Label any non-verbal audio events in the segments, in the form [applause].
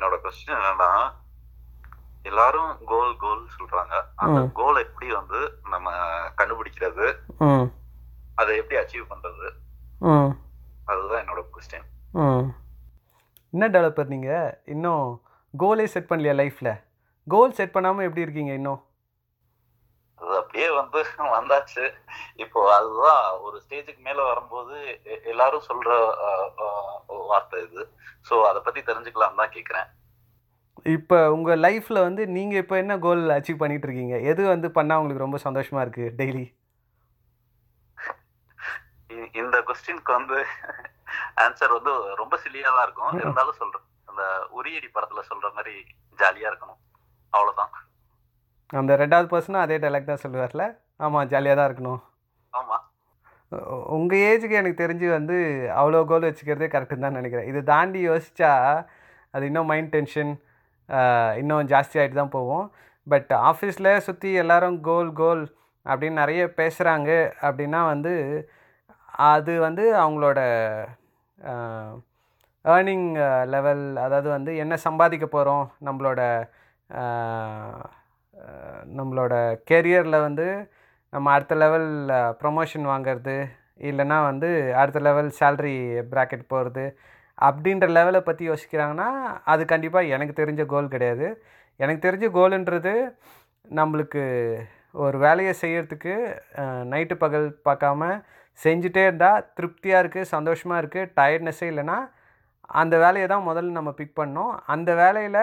என்னோட கொஸ்டின் என்னன்னா எல்லாரும் கோல் கோல் சொல்றாங்க. அந்த. கோல் எப்படி வந்து நம்ம கண்டுபிடிக்கிறது ம். அதை எப்படி அச்சீவ் பண்றது? ம். அதுதான் என்னோட கொஸ்டின் ம். என்ன டெவலப்பர் நீங்கள் இன்னும் கோலே செட் பண்ணலையா லைஃப்பில் கோல் செட் பண்ணாமல் எப்படி இருக்கீங்க இன்னும்? அது அப்படியே வந்து வந்தாச்சு. இப்போ அதுதான் ஒரு ஸ்டேஜுக்கு மேல வரும்போது எல்லாரும் அஹ், வார்த்தை இது. சோ அதை பத்தி தெரிஞ்சுக்கலாம் தான் கேக்குறேன். இப்போ உங்கள் லைஃப்பில் வந்து நீங்கள் இப்போ என்ன கோல் அச்சீவ் பண்ணிட்டு இருக்கீங்க எது வந்து பண்ணால் உங்களுக்கு ரொம்ப சந்தோஷமாக இருக்குது டெய்லி இந்த கொஸ்டினுக்கு வந்து ஆன்சர் வந்து ரொம்ப சில்லியா தான் இருக்கும். இருந்தாலும் சொல்றேன். அந்த உரியடி படத்துல சொல்ற மாதிரி ஜாலியா இருக்கணும். அவ்வளவுதான். அந்த ரெண்டாவது பர்சனும் அதே டைலாக் தான் சொல்லுவார்ல? ஆமாம் ஜாலியாக தான் இருக்கணும். ஆமா. உங்கள் ஏஜுக்கு எனக்கு தெரிஞ்சு வந்து அவ்வளோ கோல் வச்சுக்கிறதே கரெக்டுன்னு தான் நினைக்கிறேன். இதை தாண்டி யோசிச்சா அது இன்னும் மைண்ட் டென்ஷன் இன்னும் ஜாஸ்தியாகிட்டு தான் போகும். பட் ஆஃபீஸில் சுற்றி எல்லோரும் கோல் கோல் அப்படின்னு நிறைய பேசுகிறாங்க அப்படின்னா வந்து அது வந்து அவங்களோட ஏர்னிங் லெவல் அதாவது வந்து என்ன சம்பாதிக்க போகிறோம் நம்மளோட நம்மளோட கெரியரில் வந்து நம்ம அடுத்த லெவல் ப்ரொமோஷன் வாங்குறது இல்லைன்னா வந்து அடுத்த லெவல் சேல்ரி ப்ராக்கெட் போகிறது அப்படின்ற லெவலை பற்றி யோசிக்கிறாங்கன்னா அது கண்டிப்பாக எனக்கு தெரிஞ்ச கோல் கிடையாது. எனக்கு தெரிஞ்ச கோலுன்றது நம்மளுக்கு ஒரு வேலையை செய்கிறதுக்கு நைட்டு பகல் பார்க்காம செஞ்சுட்டே இருந்தால் திருப்தியாக இருக்குது சந்தோஷமாக இருக்குது டயர்ட்னஸ்ஸே இல்லைன்னா அந்த வேலையை தான் முதல்ல நம்ம பிக் பண்ணோம் அந்த வேலையில்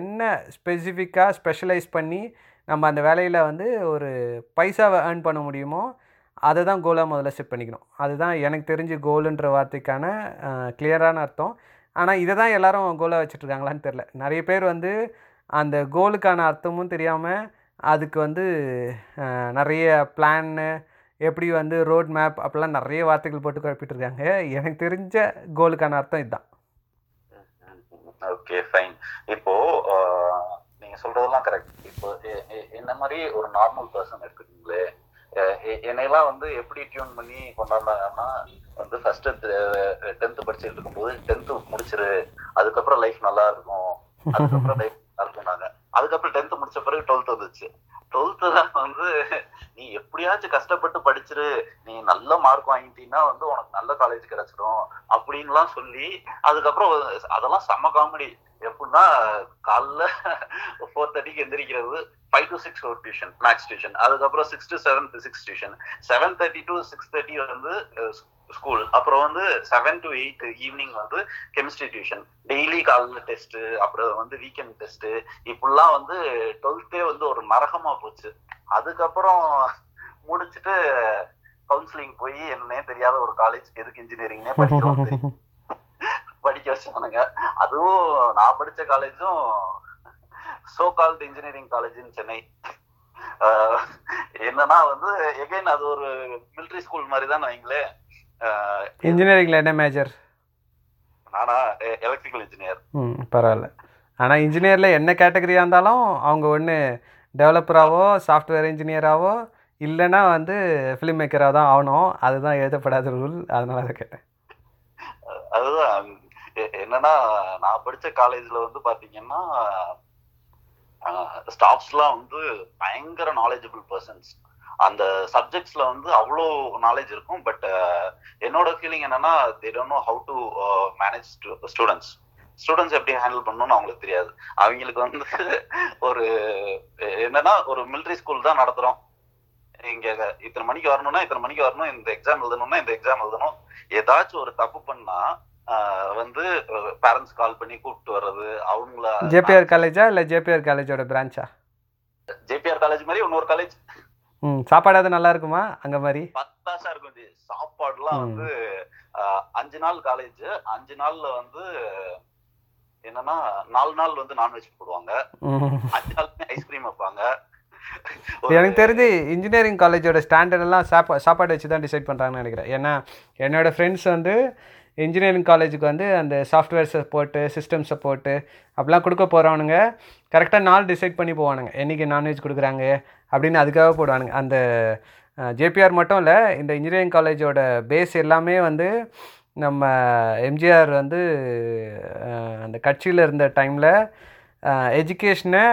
என்ன ஸ்பெசிஃபிக்காக ஸ்பெஷலைஸ் பண்ணி நம்ம அந்த வேலையில் வந்து ஒரு பைசாவை ஏர்ன் பண்ண முடியுமோ அதை தான் கோலாக முதல்ல செட் பண்ணிக்கணும். அதுதான் எனக்கு தெரிஞ்சு கோலுன்ற வார்த்தைக்கான கிளியரான அர்த்தம். ஆனால் இதை தான் எல்லாரும் கோலாக வச்சுட்ருக்காங்களான்னு தெரில நிறைய பேர் வந்து அந்த கோலுக்கான அர்த்தமும் தெரியாமல் அதுக்கு வந்து நிறைய பிளான்னு எப்படி வந்து ரோட் மேப் அப்படிலாம் நிறைய வார்த்தைகள் போட்டு குழப்பிட்டுருக்காங்க எனக்கு தெரிஞ்ச கோலுக்கான அர்த்தம் இதுதான். ஓகே ஃபைன் இப்போ நீங்க சொல்றதெல்லாம் கரெக்ட் இப்போ என்ன மாதிரி ஒரு நார்மல் பர்சன் எடுத்துக்கீங்களே என்னையெல்லாம் வந்து எப்படி டியூன் பண்ணி கொண்டாடுறாங்கன்னா வந்து ஃபர்ஸ்ட் டென்த் படிச்சுட்டு இருக்கும்போது டென்த் முடிச்சிரு அதுக்கப்புறம் லைஃப் நல்லா இருக்கும் அதுக்கப்புறம் லைஃப் நல்லா இருக்கும்னாங்க அதுக்கப்புறம் டென்த் முடிச்ச பிறகு டுவெல்த் வந்துச்சு. டுவெல்த் தான் வந்து நீ எப்படியாச்சும் கஷ்டப்பட்டு படிச்சிரு நீ நல்ல மார்க் வாங்கிட்டீங்கன்னா வந்து உனக்கு நல்ல காலேஜ் கிடைச்சிடும் அப்படின்லாம் சொல்லி அதுக்கப்புறம் அதெல்லாம் செம காமெடி எப்படின்னா காலைல ஃபோர் தேர்ட்டிக்கு எந்திரிக்கிறது ஃபைவ் டு சிக்ஸ் ஒரு டியூஷன் மேக்ஸ் டியூஷன் அதுக்கப்புறம் six to seven six tuition seven thirty to six thirty வந்து ஸ்கூல் அப்புறம் வந்து செவன் டு எயிட் ஈவினிங் வந்து கெமிஸ்ட்ரி டியூஷன் டெய்லி காலைல டெஸ்ட் அப்புறம் வந்து வீக்கெண்ட் டெஸ்ட் இப்படிலாம் வந்து டுவெல்த்தே வந்து ஒரு நரகமா போச்சு. அதுக்கப்புறம் முடிச்சுட்டு கவுன்சிலிங் போய் என்னன்னே தெரியாத ஒரு காலேஜ் எதுக்கு இன்ஜினியரிங்னே படிக்கிறோம். படிக்க வச்சானுங்க. அதுவும் நான் படிச்ச காலேஜும் so called engineering college in Chennai என்னன்னா வந்து எகைன் அது ஒரு மிலிட்ரி ஸ்கூல் மாதிரி தான் வைங்களேன் ஆஹ் இன்ஜினியரிங்கில் என்ன மேஜர் நானா எலக்ட்ரிக்கல் இன்ஜினியர் ம் பரவாயில்ல. ஆனால் இன்ஜினியரில் என்ன கேட்டகரியாக இருந்தாலும் அவங்க ஒன்று டெவலப்பராகவோ சாஃப்ட்வேர் இன்ஜினியராகவோ இல்லைன்னா வந்து ஃபிலிம் மேக்கராக தான் ஆகணும். அதுதான் எழுதப்படாத ரூல் அதனால அதை கேட்டேன். அதுதான் என்னன்னா நான் படிச்ச காலேஜ்ல வந்து பாத்தீங்கன்னா ஸ்டாஃப்ஸ்லாம் வந்து பயங்கர நாலேஜபிள் பர்சன்ஸ் அந்த சப்ஜெக்ட்ஸ்ல வந்து அவ்வளோ நாலேஜ் இருக்கும் பட் என்னோட ஃபீலிங் என்னன்னா they don't know how to manage students students எப்படி ஹேண்டில் பண்ணணும்னு அவங்களுக்கு தெரியாது. அவங்களுக்கு வந்து ஒரு என்னன்னா ஒரு மிலிட்ரி ஸ்கூல் தான் நடத்துறோம். இங்க இத்தனை மணிக்கு வரணும்னா இத்தனை மணிக்கு வரணும் இந்த எக்ஸாம் எழுதணும்னா இந்த எக்ஸாம் எழுதணும். ஏதாச்சும் ஒரு தப்பு பண்ணா வந்து பேரண்ட்ஸ் கால் பண்ணி கூப்பிட்டு வர்றது அவங்கள ஜேபிஆர் காலேஜா இல்லை ஜேபிஆர் காலேஜோட பிரான்ச்சா ஜேபிஆர் காலேஜ் மாதிரி இன்னொரு காலேஜ் ம் சாப்பாடாவது நல்லா இருக்குமா அங்கே மாதிரி? பத்தாசா இருக்கும். சாப்பாடுலாம். வந்து அஞ்சு நாள் காலேஜ் அஞ்சு நாள்ல வந்து என்னன்னா நாலு நாள் வந்து நான்வெஜ் போடுவாங்க. அஞ்சு நாளுமே ஐஸ்கிரீம் வைப்பாங்க. எனக்கு தெரிஞ்சு இன்ஜினியரிங் காலேஜோட ஸ்டாண்டர்ட் எல்லாம் சாப்பா சாப்பாடு வச்சு தான் டிசைட் பண்ணுறாங்கன்னு நினைக்கிறேன். ஏன்னா என்னோட ஃப்ரெண்ட்ஸ் வந்து இன்ஜினியரிங் காலேஜுக்கு வந்து அந்த சாஃப்ட்வேர் சப்போர்ட்டு சிஸ்டம் சப்போர்ட்டு அப்படிலாம் கொடுக்க போகிறவனுங்க கரெக்டாக நாள் டிசைட் பண்ணி போவானுங்க. என்றைக்கு நான்வெஜ் கொடுக்குறாங்க அப்படின்னு அதுக்காக போடுவானுங்க. அந்த ஜேபிஆர் மட்டும் இல்லை இந்த இன்ஜினியரிங் காலேஜோட பேஸ் எல்லாமே வந்து நம்ம எம்ஜிஆர் வந்து அந்த கட்சியில் இருந்த டைமில் எஜுகேஷனை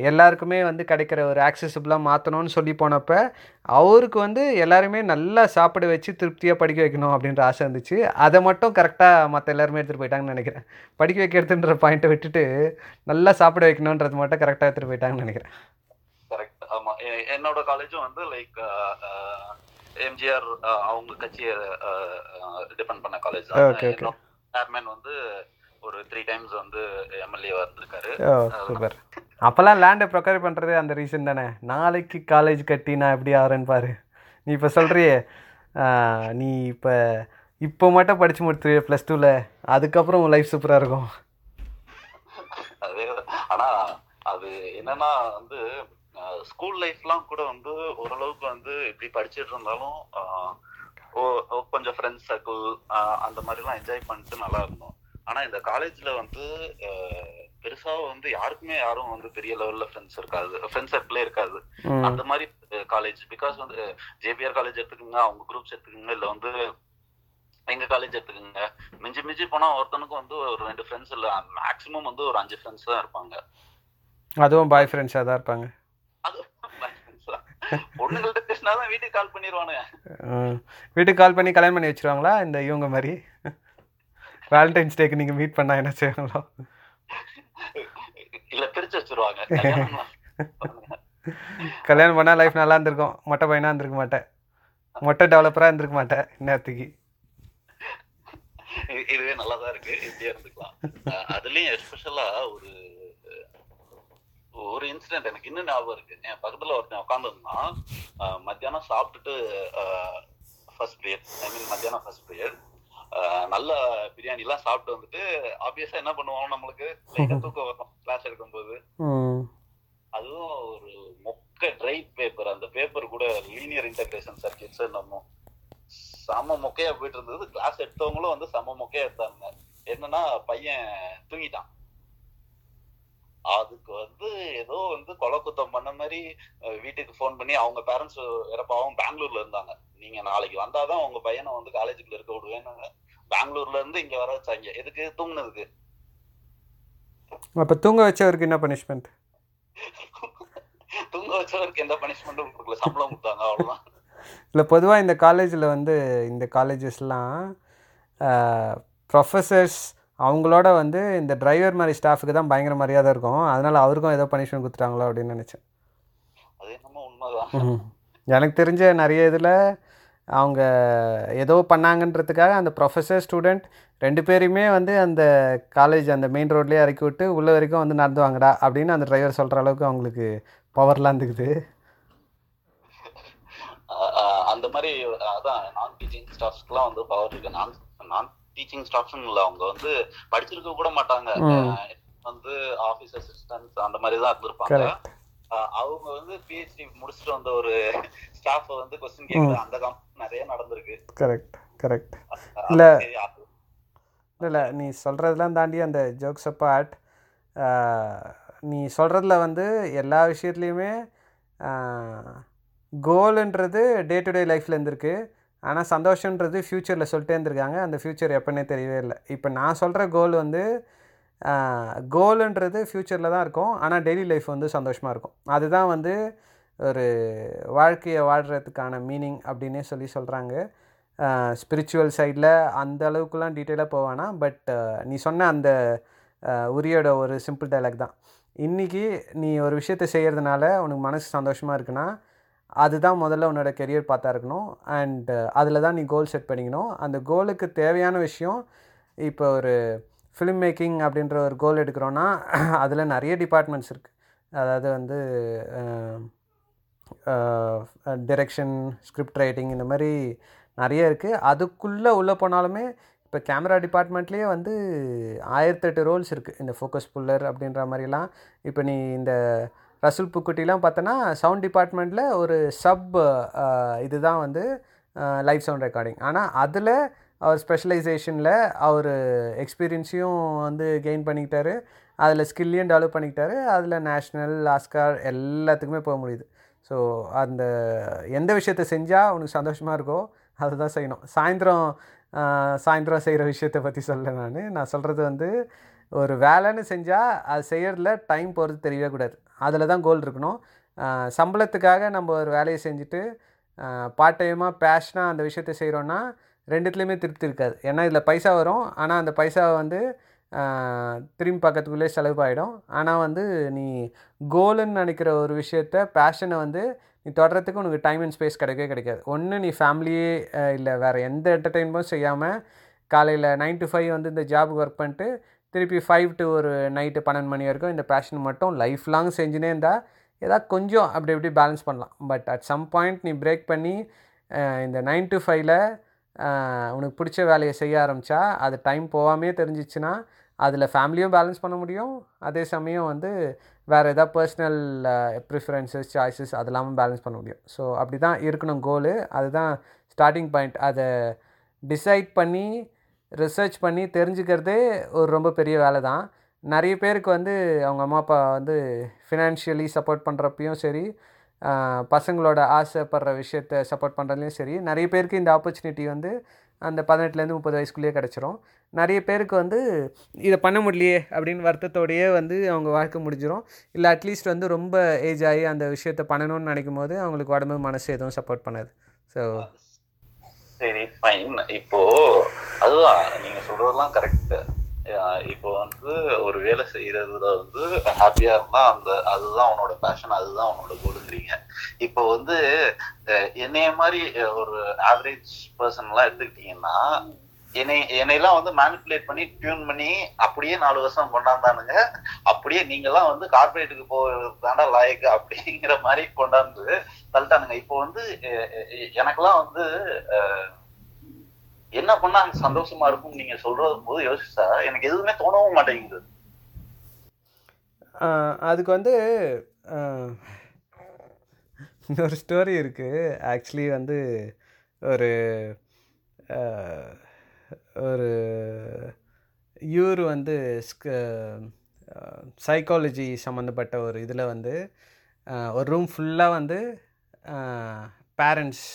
எல்லாருக்குமே வந்து கிடைக்கிற ஒரு ஆக்சசிபிளாக மாற்றணும்னு சொல்லி போனப்போ அவருக்கு வந்து எல்லாருமே நல்லா சாப்பிட வச்சு திருப்தியாக படிக்க வைக்கணும் அப்படின்ற ஆசை இருந்துச்சு. அதை மட்டும் கரெக்டாக மற்ற எல்லாருமே எடுத்துகிட்டு போயிட்டாங்கன்னு நினைக்கிறேன். படிக்க வைக்கிறதுன்ற பாயிண்ட்டை விட்டுட்டு நல்லா சாப்பிட வைக்கணுன்றது மட்டும் கரெக்டாக எடுத்துகிட்டு போயிட்டாங்கன்னு நினைக்கிறேன். கரெக்ட் ஆமா. எ- என்னோட காலேஜும் வந்து லைக் எம்ஜிஆர் அவங்க கட்சியை டிபெண்ட் பண்ண காலேஜ் okay. சேர்மேன் வந்து ஒரு த்ரீ டைம்ஸ் வந்து எம்எல்ஏவா இருந்திருக்காரு. சூப்பர் அப்போல்லாம் லேண்டை ப்ரொக்கர் பண்ணுறதே அந்த ரீசன் தானே. நாளைக்கு காலேஜ் கட்டி நான் எப்படி ஆகிறேன்னு பாரு. நீ இப்போ சொல்கிறியே நீ இப்போ இப்போ மட்டும் படித்து முடித்து ப்ளஸ் டூவில் அதுக்கப்புறம் உன் லைஃப் சூப்பராக இருக்கும். அதே ஆனா அது என்னன்னா வந்து ஸ்கூல் லைஃப்லாம் கூட வந்து ஓரளவுக்கு வந்து இப்படி படிச்சிட்டு இருந்தாலும் கொஞ்சம் ஃப்ரெண்ட்ஸ் சர்க்கிள் அந்த மாதிரிலாம் என்ஜாய் பண்ணிட்டு நல்லா இருந்தோம். ஆனா இந்த காலேஜ்ல வந்து பெருசா வந்து யாருக்குமே யாரும் வந்து பெரிய லெவல்ல ஃப்ரெண்ட்ஸ் இருக்காது. ஃப்ரெண்ட்ஸ் சர்க்கிளே இருக்காது. அந்த மாதிரி காலேஜ் பிகாஸ் வந்து ஜேபிஆர் காலேஜ் எடுத்துக்கோங்க அவங்க குரூப்ஸ் எடுத்துக்கோங்க இல்ல வந்து எங்க காலேஜ் எடுத்துக்கோங்க. மிஞ்சி மிஞ்சி போனா ஒருத்தனுக்கு வந்து ஒரு ரெண்டு ஃப்ரெண்ட்ஸ் இல்ல மேக்ஸிமம் வந்து ஒரு அஞ்சு ஃப்ரெண்ட்ஸ் தான் இருப்பாங்க. அதுவும் பாய் ஃப்ரெண்ட்ஸாக தான் இருப்பாங்க. பொண்ணுங்கள்ட்ட பேசினாதான் வீட்டுக்கு கால் பண்ணிடுவானுங்க. வீட்டுக்கு கால் பண்ணி கல்யாணம் பண்ணி வச்சிருவாங்களா இந்த இவங்க மாதிரி? வேலண்டைன்ஸ் டேக்கு நீங்கள் மீட் பண்ணால் என்ன செய்வாங்களோ? இல்ல பிரிச்சு வச்சிருவாங்க. கல்யாணம் பண்ணால் லைஃப் நல்லா இருந்திருக்கும். மொட்டை பையனாக இருந்திருக்க மாட்டேன். மொட்டை டெவலப்பராக இருந்திருக்க மாட்டேன் நேரத்துக்கு இது- இதுவே நல்லாதான் இருக்கு. இப்படியே இருந்துக்கலாம். அதுலயும் எஸ்பெஷலா ஒரு ஒரு இன்சிடென்ட் எனக்கு இன்னும் ஞாபகம் இருக்கு. என் பக்கத்துல ஒருத்தன் உட்காந்துருந்தான் மத்தியானம் சாப்பிட்டுட்டு ஃபர்ஸ்ட் பீரியட் ஐ மீன் மத்தியானம் ஃபர்ஸ்ட் பீரியட் நல்ல பிரியாணி எல்லாம் சாப்பிட்டு வந்துட்டு ஆப்வியஸா என்ன பண்ணுவோம் நம்மளுக்கு தூக்கம் வரும் கிளாஸ் எடுக்கும்போது. அதுவும் ஒரு மொக்க ட்ரை பேப்பர் அந்த பேப்பர் கூட லீனியர் இன்டகிரேஷன் சர்க்கியூட்ஸ் நம்ம செம மொக்கையா போயிட்டு இருந்தது. கிளாஸ் எடுத்தவங்களும் வந்து செம மொக்கையா எடுத்தாங்க. என்னன்னா பையன் தூங்கிட்டான். அதுக்கு வந்து ஏதோ வந்து கொலை குத்தம் பண்ண மாதிரி வீட்டுக்கு ஃபோன் பண்ணி அவங்க பேரண்ட்ஸ் வேற பாவம் பெங்களூர்ல இருந்தாங்க. நீங்க நாளைக்கு வந்தாதான் உங்க பையனை வந்து காலேஜுக்குள்ள இருக்க விடுவேன்னு பெங்களூர்ல இருந்து இங்க வர வச்சாங்க எதுக்கு தூங்குனதுக்கு? அப்போ தூங்க வச்சவருக்கு என்ன பனிஷ்மெண்ட் தூங்க வச்சவருக்கு எந்த பனிஷ்மெண்ட்டும் கொடுக்கல சம்பளம் கொடுத்தாங்க அவ்வளவுதான். இல்லை பொதுவாக இந்த காலேஜில் வந்து இந்த காலேஜஸ்லாம் ப்ரொஃபஸர்ஸ் அவங்களோட வந்து இந்த டிரைவர் மாதிரி ஸ்டாஃபுக்கு தான் பயங்கர மரியாதை இருக்கும். அதனால் அவருக்கும் ஏதோ பனிஷ்மெண்ட் கொடுத்துட்டாங்களோ அப்படின்னு நினச்சேன். அது என்னமோ உண்மைதான். எனக்கு தெரிஞ்ச நிறைய இதில் அவங்க ஏதோ பண்ணாங்கன்றதுக்காக அந்த ப்ரொஃபஸர் ஸ்டூடெண்ட் ரெண்டு பேரையுமே வந்து அந்த காலேஜ் அந்த மெயின் ரோட்லேயே இறக்கி விட்டு உள்ள வரைக்கும் வந்து நடந்து வாங்கடா அப்படின்னு அந்த டிரைவர் சொல்கிற அளவுக்கு அவங்களுக்கு பவர்லாம் இருந்துக்குது அந்த மாதிரி அதான் நான் டீச்சிங் ஸ்டாஃப்ஸ்க்குலாம் வந்து பவர் இருக்கு. நான் நான் டீச்சிங் ஸ்டாஃப்ஸ்னு இல்லை அவங்க வந்து படிச்சிருக்க கூட மாட்டாங்க. வந்து ஆஃபீஸ் அசிஸ்டன்ட் அந்த மாதிரி தான் இருந்திருப்பாங்க. அவங்க வந்து பிஹெச்டி முடிச்சுட்டு வந்த ஒரு ஸ்டாஃப் வந்து கொஸ்டின் கேட்கறது அந்த கம்பெனி நிறைய நடந்திருக்கு. கரெக்ட் கரெக்ட் இல்ல. இல்லை நீ சொல்கிறதெல்லாம் தாண்டி அந்த ஜோக்ஸ் அப்பார்ட் நீ சொல்கிறதுல வந்து எல்லா விஷயத்துலையுமே கோலுன்றது டே டு டே லைஃப்பில் இருந்திருக்கு. ஆனால் சந்தோஷன்றது ஃப்யூச்சரில் சொல்லிட்டே இருந்திருக்காங்க. அந்த ஃப்யூச்சர் எப்போனே தெரியவே இல்லை. இப்போ நான் சொல்கிற கோல் வந்து கோலுன்றது ஃப்யூச்சரில் தான் இருக்கும். ஆனால் டெய்லி லைஃப் வந்து சந்தோஷமாக இருக்கும். அதுதான் வந்து ஒரு வாழ்க்கையை வாழ்கிறதுக்கான மீனிங் அப்படின்னே சொல்லி சொல்கிறாங்க ஸ்பிரிச்சுவல் சைடில் அந்த அளவுக்குலாம் டீட்டெயிலாக போவானா பட் நீ சொன்ன அந்த உரியோட ஒரு சிம்பிள் டைலாக் தான். இன்றைக்கி நீ ஒரு விஷயத்தை செய்கிறதுனால உனக்கு மனசு சந்தோஷமாக இருக்குன்னா அதுதான் முதல்ல உன்னோட கெரியர் பார்த்தா இருக்கணும். அண்ட் அதில் தான் நீ கோல் செட் பண்ணிக்கணும். அந்த கோலுக்கு தேவையான விஷயம் இப்போ ஒரு ஃபிலிம் மேக்கிங் அப்படின்ற ஒரு கோல் எடுக்கிறோன்னா அதில் நிறைய டிபார்ட்மெண்ட்ஸ் இருக்குது அதாவது வந்து டிரெக்ஷன் ஸ்கிரிப்ட் ரைட்டிங் இந்த மாதிரி நிறைய இருக்குது அதுக்குள்ளே உள்ளே போனாலுமே இப்போ கேமரா டிபார்ட்மெண்ட்லேயே வந்து ஆயிரத்தெட்டு ரோல்ஸ் இருக்குது இந்த ஃபோக்கஸ் புல்லர் அப்படின்ற மாதிரிலாம். இப்போ நீ இந்த ரசூல் புக்குட்டிலாம் பார்த்தோன்னா சவுண்ட் டிபார்ட்மெண்ட்டில் ஒரு சப் இதுதான் வந்து லைவ் சவுண்ட் ரெக்கார்டிங் ஆனால் அதில் அவர் ஸ்பெஷலைசேஷனில் அவர் எக்ஸ்பீரியன்ஸையும் வந்து கெயின் பண்ணிக்கிட்டாரு. அதில் ஸ்கில்லையும் டெவலப் பண்ணிக்கிட்டாரு. அதில் நேஷ்னல் ஆஸ்கார் எல்லாத்துக்குமே போக முடியுது. ஸோ அந்த எந்த விஷயத்த செஞ்சால் உனக்கு சந்தோஷமாக இருக்கோ அதை தான் செய்யணும். சாயந்தரம் சாயந்தரம் செய்கிற விஷயத்தை பற்றி சொல்ல நான். நான் சொல்கிறது வந்து ஒரு வேலைன்னு செஞ்சால் அது செய்கிறதுல டைம் போகிறது தெரியவே கூடாது. அதில் தான் கோல் இருக்கணும். சம்பளத்துக்காக நம்ம ஒரு வேலையை செஞ்சுட்டு பார்ட் டைமாக பேஷனாக அந்த விஷயத்தை செய்கிறோன்னா ரெண்டுத்துலேயுமே திருப்தி இருக்காது. ஏன்னா இதில் பைசா வரும். ஆனால் அந்த பைசாவை வந்து திரும்பி திரும்பி பார்க்கறதுக்குள்ளே செலவாயிடும். ஆனால் வந்து நீ கோலுன்னு நினைக்கிற ஒரு விஷயத்த பேஷனை வந்து நீ தொடரத்துக்கு உனக்கு டைம் அண்ட் ஸ்பேஸ் கிடைக்கவே கிடைக்காது. ஒன்று நீ ஃபேமிலியே இல்லை வேறு எந்த என்டர்டெயின்மெண்ட்டும் செய்யாமல் காலையில் நைன் டு ஃபைவ் வந்து இந்த ஜாபுக்கு ஒர்க் பண்ணிட்டு திருப்பி ஃபைவ் டு ஒரு நைட்டு பன்னெண்டு மணி வரைக்கும் இந்த பேஷன் மட்டும் லைஃப் லாங் செஞ்சுனே இருந்தால் ஏதாவது கொஞ்சம் அப்படி இப்படி பேலன்ஸ் பண்ணலாம். பட் அட் சம் பாயிண்ட் நீ பிரேக் பண்ணி இந்த நைன் டு ஃபைவ்ல உனக்கு பிடிச்ச வேலையை செய்ய ஆரம்பித்தா அது டைம் போகாமே தெரிஞ்சிச்சுன்னா அதில் ஃபேமிலியும் பேலன்ஸ் பண்ண முடியும். அதே சமயம் வந்து வேறு எதாவது பர்சனல் ப்ரிஃபரன்சஸ் சாய்ஸஸ் அதெல்லாமும் பேலன்ஸ் பண்ண முடியும். ஸோ அப்படி தான் இருக்கணும் கோலு அதுதான் ஸ்டார்டிங் பாயிண்ட் அதை டிசைட் பண்ணி ரிசர்ச் பண்ணி தெரிஞ்சுக்கிறதே ஒரு ரொம்ப பெரிய வேலை தான் நிறைய பேருக்கு வந்து அவங்க அம்மா அப்பா வந்து ஃபினான்ஷியலி சப்போர்ட் பண்ணுறப்பையும் சரி பசங்களோட ஆசைப்படுற விஷயத்த சப்போர்ட் பண்ணுறதுலையும் சரி நிறைய பேருக்கு இந்த ஆப்பர்ச்சுனிட்டி வந்து அந்த பதினெட்டுலேருந்து முப்பது வயசுக்குள்ளேயே கிடச்சிரும். நிறைய பேருக்கு வந்து இதை பண்ண முடியலையே அப்படின்னு வருத்தத்தோடையே வந்து அவங்க வாழ்க்கை முடிஞ்சிடும் இல்லை அட்லீஸ்ட் வந்து ரொம்ப ஏஜ் ஆகி அந்த விஷயத்த பண்ணணும்னு நினைக்கும் போது அவங்களுக்கு உடம்பு மனசு எதுவும் சப்போர்ட் பண்ணாது. ஸோ சரி ஃபைன் இப்போ அதுதான் நீங்கள் சொல்றதெல்லாம் கரெக்டு இப்போ வந்து ஒரு வேலை செய்யறதுல வந்து ஹாப்பியா இருந்தா அந்த அதுதான் உன்னோட பேஷன் அதுதான் உன்னோட கோலுங்கிறீங்க இப்போ வந்து என்னைய மாதிரி ஒரு ஆவரேஜ் பர்சன் எல்லாம் எடுத்துக்கிட்டீங்கன்னா என்னை என்னையெல்லாம் வந்து மேனிப்புலேட் பண்ணி டியூன் பண்ணி அப்படியே நாலு வருஷம் கொண்டாந்தானுங்க. அப்படியே நீங்கெல்லாம் வந்து கார்பரேட்டுக்கு போதாண்டா லாயக்கு அப்படிங்கிற மாதிரி கொண்டாந்து தள்ளிட்டானுங்க. இப்போ வந்து எனக்கெல்லாம் வந்து என்ன பண்ணா எனக்கு சந்தோஷமா இருக்கும் நீங்க சொல்றது போது யோசிச்சா எனக்கு எதுவுமே தோணவும் மாட்டேங்குது. அதுக்கு வந்து இன்னொரு ஸ்டோரி இருக்குது ஆக்சுவலி வந்து ஒரு ஒரு இவர் வந்து சைக்காலஜி சம்மந்தப்பட்ட ஒரு இதில் வந்து ஒரு ரூம் ஃபுல்லாக வந்து பேரண்ட்ஸ்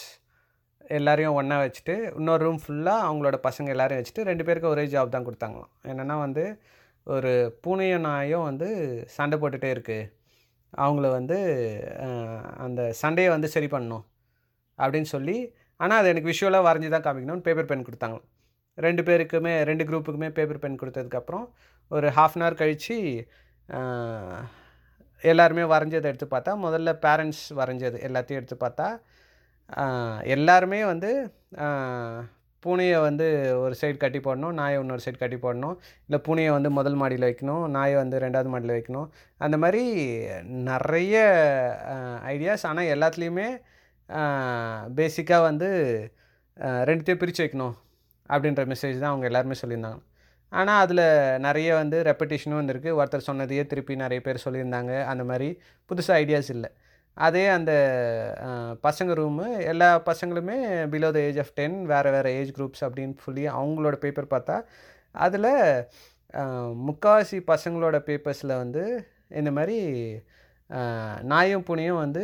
எல்லாரையும் ஒன்றா வச்சுட்டு இன்னொரு ரூம் ஃபுல்லாக அவங்களோட பசங்க எல்லாரையும் வச்சுட்டு ரெண்டு பேருக்கு ஒரே ஜாப் தான் கொடுத்தாங்களாம். என்னென்னா வந்து ஒரு பூனையும் நாயும் வந்து சண்டை போட்டுகிட்டே இருக்குது அவங்கள வந்து அந்த சண்டையை வந்து சரி பண்ணணும் அப்படின்னு சொல்லி ஆனால் அது எனக்கு விஷுவலாக வரைஞ்சி தான் காமிக்கணும்னு பேப்பர் பென் கொடுத்தாங்க ரெண்டு பேருக்குமே ரெண்டு குரூப்புக்குமே பேப்பர் பென் கொடுத்ததுக்கப்புறம் ஒரு ஹாஃப் அன் ஹவர் கழித்து எல்லாருமே வரைஞ்சதை எடுத்து பார்த்தா முதல்ல பேரண்ட்ஸ் வரைஞ்சது எல்லாத்தையும் எடுத்து பார்த்தா எல்லாருமே வந்து பூனையை வந்து ஒரு சைடு கட்டி போடணும் நாயை இன்னொரு சைடு கட்டி போடணும். இல்லை பூனையை வந்து முதல் மாடியில் வைக்கணும் நாயை வந்து ரெண்டாவது மாடியில் வைக்கணும். அந்த மாதிரி நிறைய ஐடியாஸ் ஆனால் எல்லாத்துலேயுமே பேசிக்காக வந்து ரெண்டுத்தையும் பிரித்து வைக்கணும் அப்படின்ற மெசேஜ் தான் அவங்க எல்லாருமே சொல்லியிருந்தாங்க. ஆனால் அதில் நிறைய வந்து ரெப்படிஷனும் வந்திருக்கு ஒருத்தர் சொன்னதையே திருப்பி நிறைய பேர் சொல்லியிருந்தாங்க. அந்த மாதிரி புதுசாக ஐடியாஸ் இல்லை. அதே அந்த பசங்க ரூமு எல்லா பசங்களுமே below the age of ten வேறு வேறு ஏஜ் குரூப்ஸ் அப்படின்னு சொல்லி அவங்களோட பேப்பர் பார்த்தா அதில் முக்கால்வாசி பசங்களோட பேப்பர்ஸில் வந்து இந்த மாதிரி நாயும் பூனையும் வந்து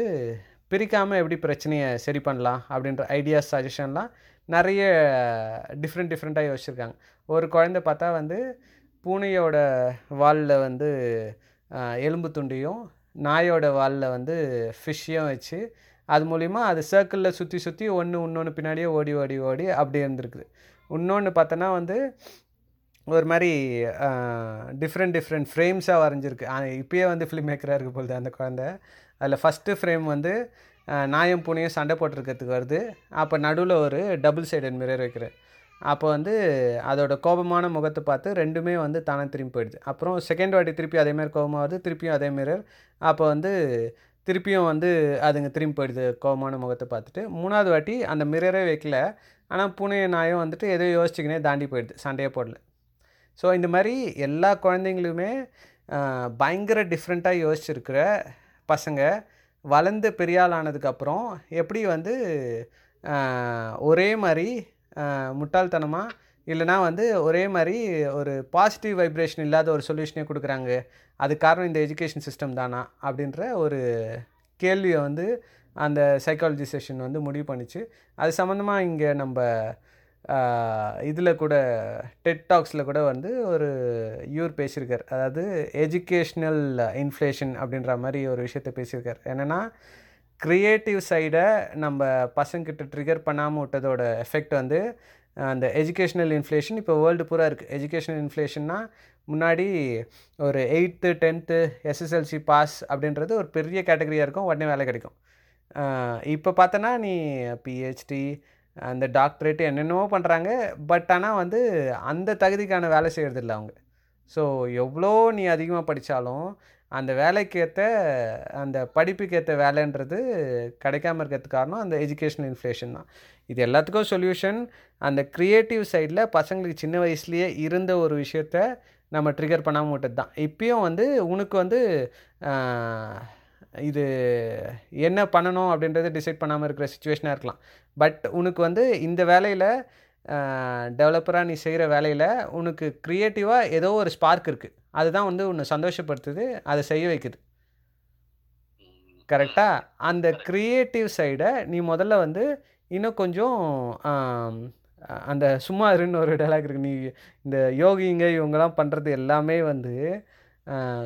பிரிக்காமல் எப்படி பிரச்சனையை சரி பண்ணலாம் அப்படின்ற ஐடியாஸ் சஜஷன்லாம் நிறைய டிஃப்ரெண்ட் டிஃப்ரெண்ட்டாக யோசிச்சிருக்காங்க. ஒரு குழந்த பார்த்தா வந்து பூனையோட வாலில் வந்து எலும்பு துண்டையும் நாயோட வாலில் வந்து ஃபிஷ்ஷையும் வச்சு அது மூலிமா அது சர்க்கிளில் சுற்றி சுற்றி ஒன்று இன்னொன்று பின்னாடியே ஓடி ஓடி ஓடி அப்படி இருந்திருக்குது. இன்னொன்று பார்த்தோன்னா வந்து ஒரு மாதிரி டிஃப்ரெண்ட் டிஃப்ரெண்ட் ஃப்ரேம்ஸாக வரைஞ்சிருக்கு. இப்போயே வந்து ஃபிலிம் மேக்கராக இருக்க பொழுது அந்த குழந்தை. அதில் ஃபஸ்ட்டு ஃப்ரேம் வந்து நாயும் பூனையும் சண்டை போட்டிருக்கிறதுக்கு வருது. அப்போ நடுவில் ஒரு டபுள் சைடட் மிரர் வைக்கிறேன் அப்போ வந்து அதோட கோபமான முகத்தை பார்த்து ரெண்டுமே வந்து தானே திரும்பி போயிடுது. அப்புறம் செகண்ட் வாட்டி திருப்பி அதே மாதிரி கோபமாக வருது திருப்பியும் அதே மிரர் அப்போ வந்து திருப்பியும் வந்து அதுங்க திரும்பி போயிடுது கோபமான முகத்தை பார்த்துட்டு. மூணாவது வாட்டி அந்த மிரரே வைக்கல. ஆனால் பூனைய நாயும் வந்துட்டு எதோ யோசிச்சுக்கினே தாண்டி போயிடுது சண்டையே போடல. ஸோ இந்த மாதிரி எல்லா குழந்தைங்களுமே பயங்கர டிஃப்ரெண்ட்டாக யோசிச்சிருக்கிற பசங்க வளர்ந்து பெரியாளானதுக்கப்புறம் ஆனதுக்கப்புறம் எப்படி வந்து ஒரே மாதிரி முட்டாள்தனமாக இல்லைனா வந்து ஒரே மாதிரி ஒரு பாசிட்டிவ் வைப்ரேஷன் இல்லாத ஒரு சொல்யூஷனே கொடுக்குறாங்க. அது காரணம் இந்த எஜுகேஷன் சிஸ்டம் தானா? அப்படின்ற ஒரு கேள்வியை வந்து அந்த சைக்காலஜி செஷன் வந்து முடிவு பண்ணிச்சு. அது சம்மந்தமாக இங்கே நம்ம இதில் கூட டெட் டாக்ஸில் கூட வந்து ஒரு இவர் பேசியிருக்கார். அதாவது எஜுகேஷ்னல் இன்ஃப்ளேஷன் அப்படின்ற மாதிரி ஒரு விஷயத்த பேசியிருக்கார். என்னென்னா க்ரியேட்டிவ் சைடை நம்ம பசங்கிட்ட ட்ரிகர் பண்ணாமல் விட்டதோட எஃபெக்ட் வந்து அந்த எஜுகேஷ்னல் இன்ஃப்ளேஷன் இப்போ வேர்ல்டு பூரா இருக்குது எஜுகேஷ்னல் இன்ஃப்ளேஷன்னா முன்னாடி ஒரு எயித்து டென்த்து எஸ்எஸ்எல்சி பாஸ் அப்படின்றது ஒரு பெரிய கேட்டகரியாக இருக்கும். உடனே வேலை கிடைக்கும். இப்போ பார்த்தோன்னா நீ பிஹெச்டி அந்த டாக்டரேட் என்னென்னவோ பண்ணுறாங்க பட் ஆனால் வந்து அந்த தகுதிக்கான வேலை செய்கிறதில்ல அவங்க. ஸோ எவ்வளோ நீ அதிகமாக படித்தாலும் அந்த வேலைக்கேற்ற அந்த படிப்புக்கேற்ற வேலைன்றது கிடைக்காம இருக்கிறதுக்கு காரணம் அந்த எஜுகேஷனல் இன்ஃப்ளேஷன் தான். இது எல்லாத்துக்கும் சொல்யூஷன் அந்த க்ரியேட்டிவ் சைடில் பசங்களுக்கு சின்ன வயசுலேயே இருந்த ஒரு விஷயத்த நம்ம ட்ரிகர் பண்ணாமல் விட்டது தான். இப்பயும் வந்து உனக்கு வந்து இது என்ன பண்ணணும் அப்படின்றத டிசைட் பண்ணாமல் இருக்கிற சுச்சுவேஷனாக இருக்கலாம். பட் உனக்கு வந்து இந்த வேலையில் டெவலப்பராக நீ செய்கிற வேலையில் உனக்கு க்ரியேட்டிவாக ஏதோ ஒரு ஸ்பார்க் இருக்குது அதுதான் வந்து உன்னை சந்தோஷப்படுத்துது அதை செய்ய வைக்குது. கரெக்டாக அந்த க்ரியேட்டிவ் சைடை நீ முதல்ல வந்து இன்னும் கொஞ்சம் அந்த சும்மா இருன்னு ஒரு டைலாக் இருக்குது நீ இந்த யோகிங்க இவங்கெல்லாம் பண்ணுறது எல்லாமே வந்து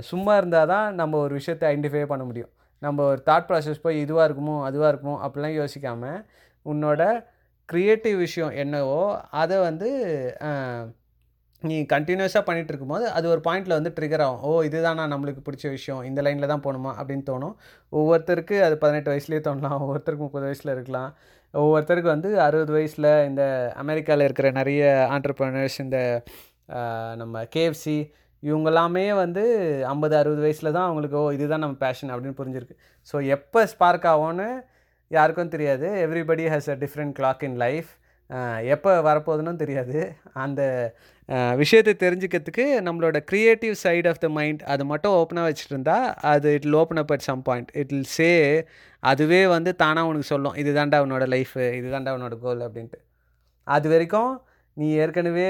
சும்மா இருந்தால் தான் நம்ம ஒரு விஷயத்தை ஐடென்டிஃபை பண்ண முடியும். நம்ம ஒரு தாட் ப்ராசஸ் போய் இதுவாக இருக்குமோ அதுவாக இருக்குமோ அப்படிலாம் யோசிக்காமல் உன்னோட க்ரியேட்டிவ் விஷயம் என்னவோ அதை வந்து நீ கண்டினியூஸாக பண்ணிகிட்டு இருக்கும்போது அது ஒரு பாயிண்டில் வந்து ட்ரிகர் ஆகும். ஓ இதுதானா நம்மளுக்கு பிடிச்ச விஷயம் இந்த லைனில் தான் போகணுமா அப்படின்னு தோணும். ஒவ்வொருத்தருக்கு அது பதினெட்டு வயசுலேயே தோணலாம் ஒவ்வொருத்தருக்கு முப்பது வயசில் இருக்கலாம். ஒவ்வொருத்தருக்கு வந்து அறுபது வயசில் இந்த அமெரிக்காவில் இருக்கிற நிறைய ஆண்டர்பிரினர்ஸ் இந்த நம்ம கேஎஃப்சி இவங்கெல்லாமே வந்து ஐம்பது அறுபது வயசில் தான் அவங்களுக்கு ஓ இதுதான் நம்ம பேஷன் அப்படின்னு புரிஞ்சிருக்கு. ஸோ எப்போ ஸ்பார்க் ஆகும்னு யாருக்கும் தெரியாது. Everybody has a different clock in life எப்போ வரப்போகுதுன்னு தெரியாது. அந்த விஷயத்தை தெரிஞ்சுக்கிறதுக்கு நம்மளோட creative side of the mind அது மட்டும் ஓப்பனாக வச்சுட்டு இருந்தா அது it open up at some point it will say அதுவே வந்து தானாக உனக்கு சொல்லும். இது தாண்டா உன்னோட லைஃபு இது தாண்டா உன்னோட கோல் அப்படின்ட்டு. அது வரைக்கும் நீ ஏற்கனவே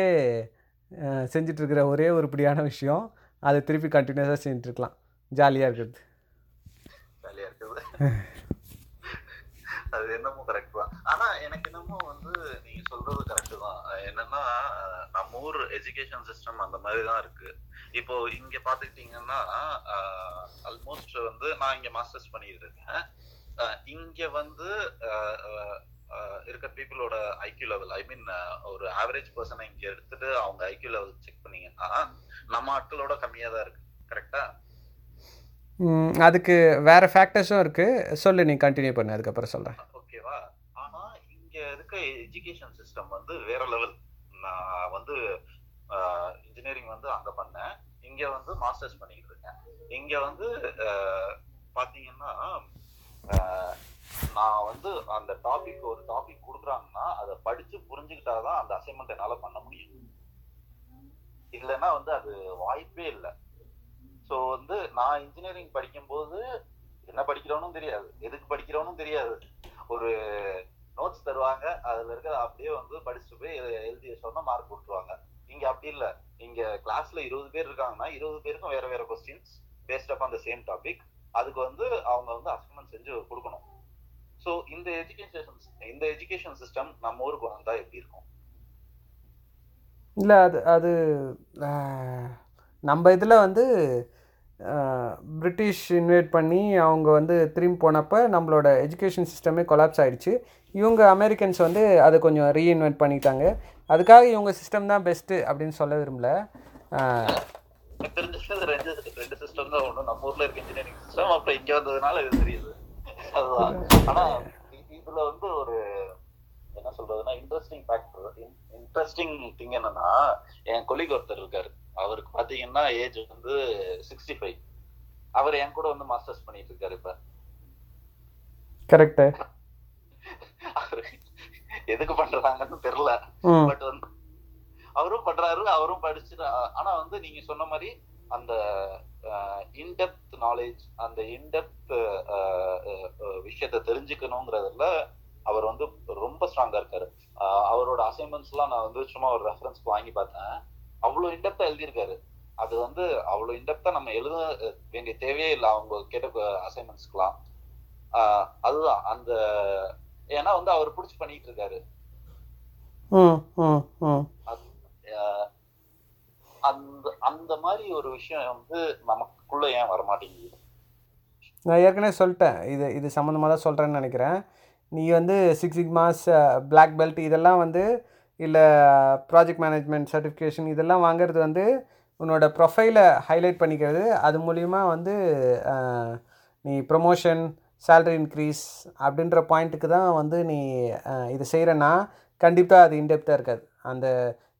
செஞ்சிட்ருக்கிற ஒரே உருப்படியான விஷயம் அதை திருப்பி கண்டினியூஸாக செஞ்சுட்ருக்கலாம் ஜாலியாக இருக்கிறது. ஜாலியாக இருக்குது [laughs] அது என்னமோ கரெக்ட் தான். ஆனா எனக்கு என்னமோ வந்து நீங்க சொல்றது கரெக்ட் தான். என்னன்னா நம்ம ஊர் எஜுகேஷன் சிஸ்டம் அந்த மாதிரி தான் இருக்கு. இப்போ இங்க பாத்துக்கிட்டீங்கன்னா ஆல்மோஸ்ட் வந்து நான் இங்க மாஸ்டர்ஸ் பண்ணிட்டு இருக்கேன். இங்க வந்து இருக்க பீப்புளோட ஐக்யூ லெவல் ஐ மீன் ஒரு ஆவரேஜ் பர்சனை இங்க எடுத்துட்டு அவங்க ஐக்யூ லெவல் செக் பண்ணீங்கன்னா நம்ம ஆட்களோட கம்மியா தான் இருக்கு கரெக்டா அதுக்கு வேற ஃபேக்டர்ஸும் இருக்கு. சொல்லு நீ கண்டினியூ பண்ணு அதுக்கப்புறம் சொல்றேன். ஓகேவா? ஆனா இங்க இருக்க எஜுகேஷன் சிஸ்டம் வந்து வேற லெவல் நான் வந்து இன்ஜினியரிங் வந்து அங்க பண்ணேன். இங்க வந்து மாஸ்டர்ஸ் பண்ணிட்டு இருக்கேன். இங்க வந்து பாத்தீங்கன்னா நான் வந்து அந்த டாபிக் ஒரு டாபிக் கொடுக்குறாங்கன்னா அதை படிச்சு புரிஞ்சுக்கிட்டாதான் அந்த அசைன்மெண்ட் என்னால பண்ண முடியும். இல்லைன்னா வந்து அது வாய்ப்பே இல்லை. ஸோ வந்து நான் இன்ஜினியரிங் படிக்கும்போது என்ன படிக்கிறோனும் தெரியாது. எதுக்கு படிக்கிறவனும் தெரியாது. ஒரு நோட்ஸ் தருவாங்க. அதுல இருக்கிற அப்படியே வந்து படிச்சுட்டு போய் எழுதி சொன்னா மார்க் கொடுத்துருவாங்க. இங்க அப்படி இல்லை. இங்க கிளாஸ்ல இருபது பேர் இருக்காங்கன்னா இருபது பேருக்கும் வேற வேற கொஸ்டின்ஸ் பேஸ்ட் அப் அந்த சேம் டாபிக் அதுக்கு வந்து அவங்க வந்து அசைன்மெண்ட் செஞ்சு கொடுக்கணும். ஸோ இந்த எஜுகேஷன் இந்த எஜுகேஷன் சிஸ்டம் நம்ம ஊருக்கு வந்தா எப்படி இருக்கும்? இல்லை அது அது நம்ம இதில் வந்து பிரிட்டிஷ் இன்வைட் பண்ணி அவங்க வந்து திரும்பி போனப்போ நம்மளோட எஜுகேஷன் சிஸ்டமே கொலாப்ஸ் ஆகிடுச்சு இவங்க அமெரிக்கன்ஸ் வந்து அதை கொஞ்சம் ரீஇன்வென்ட் பண்ணிட்டாங்க. அதுக்காக இவங்க சிஸ்டம் தான் பெஸ்ட்டு அப்படின்னு சொல்ல விரும்பல. ரெண்டு ரெண்டு சிஸ்டம் தான் ஒன்று நம்ம ஊரில் இருக்க இன்ஜினியரிங் சிஸ்டம் அப்புறம் இங்கே வந்ததுனால இது தெரியுது. அதுதான். ஆனால் இதில் வந்து ஒரு என்ன சொல்றதுன்னா இன்ட்ரெஸ்டிங் ஃபேக்டர் இன்ட்ரெஸ்டிங் திங் என்னன்னா என் கொலிக் ஒருத்தர் இருக்காரு. அவருக்கு பாத்தீங்கன்னா ஏஜ் வந்து சிக்ஸ்டி ஃபைவ் அவர் என் கூட வந்து மாஸ்டர்ஸ் பண்ணிட்டு இருக்காரு இப்ப கரெக்ட் எதுக்கு பண்றாங்கன்னு தெரியல. பட் வந்து அவரும் பண்றாரு அவரும் படிச்சுட்டு ஆனா வந்து நீங்க சொன்ன மாதிரி அந்த இன்டெப்த் நாலேஜ் அந்த இன்டெப்த் விஷயத்த தெரிஞ்சுக்கணுங்கிறதுல அவர் வந்து ரொம்ப ஸ்ட்ராங்கா இருக்காரு. அவரோட அசைன்மெண்ட்ஸ் எல்லாம் நான் வந்து சும்மா ஒரு ரெஃபரன்ஸ்க்கு வாங்கி பார்த்தேன். அவ்வளவு இன்டெப்தா எழுதியிருக்காரு. அது வந்து அவ்வளவு இன்டெப்தா நம்ம எழுத வேண்டிய தேவையே இல்லை. அவங்க கேட்ட அசைன்மெண்ட்ஸ்க்குலாம் அதுதான். அந்த ஏன்னா வந்து அவர் பிடிச்சி பண்ணிட்டு இருக்காரு அந்த அந்த மாதிரி ஒரு விஷயம் வந்து நமக்குள்ள ஏன் வரமாட்டேங்குது? நான் ஏற்கனவே சொல்லிட்டேன். இது இது சம்மந்தமாக தான் சொல்கிறேன்னு நினைக்கிறேன். நீ வந்து சிக்ஸ் சிக்மாஸ் பிளாக் பெல்ட் இதெல்லாம் வந்து இல்லை ப்ராஜெக்ட் மேனேஜ்மெண்ட் சர்டிஃபிகேஷன் இதெல்லாம் வாங்குறது வந்து உன்னோட ப்ரொஃபைலை ஹைலைட் பண்ணிக்கிறது. அது மூலிமா வந்து நீ ப்ரொமோஷன் சேல்ரி இன்க்ரீஸ் அப்படின்ற பாயிண்ட்டுக்கு தான் வந்து நீ இது செய்கிறன்னா கண்டிப்பாக அது இன்டெப்த்தாக இருக்காது. அந்த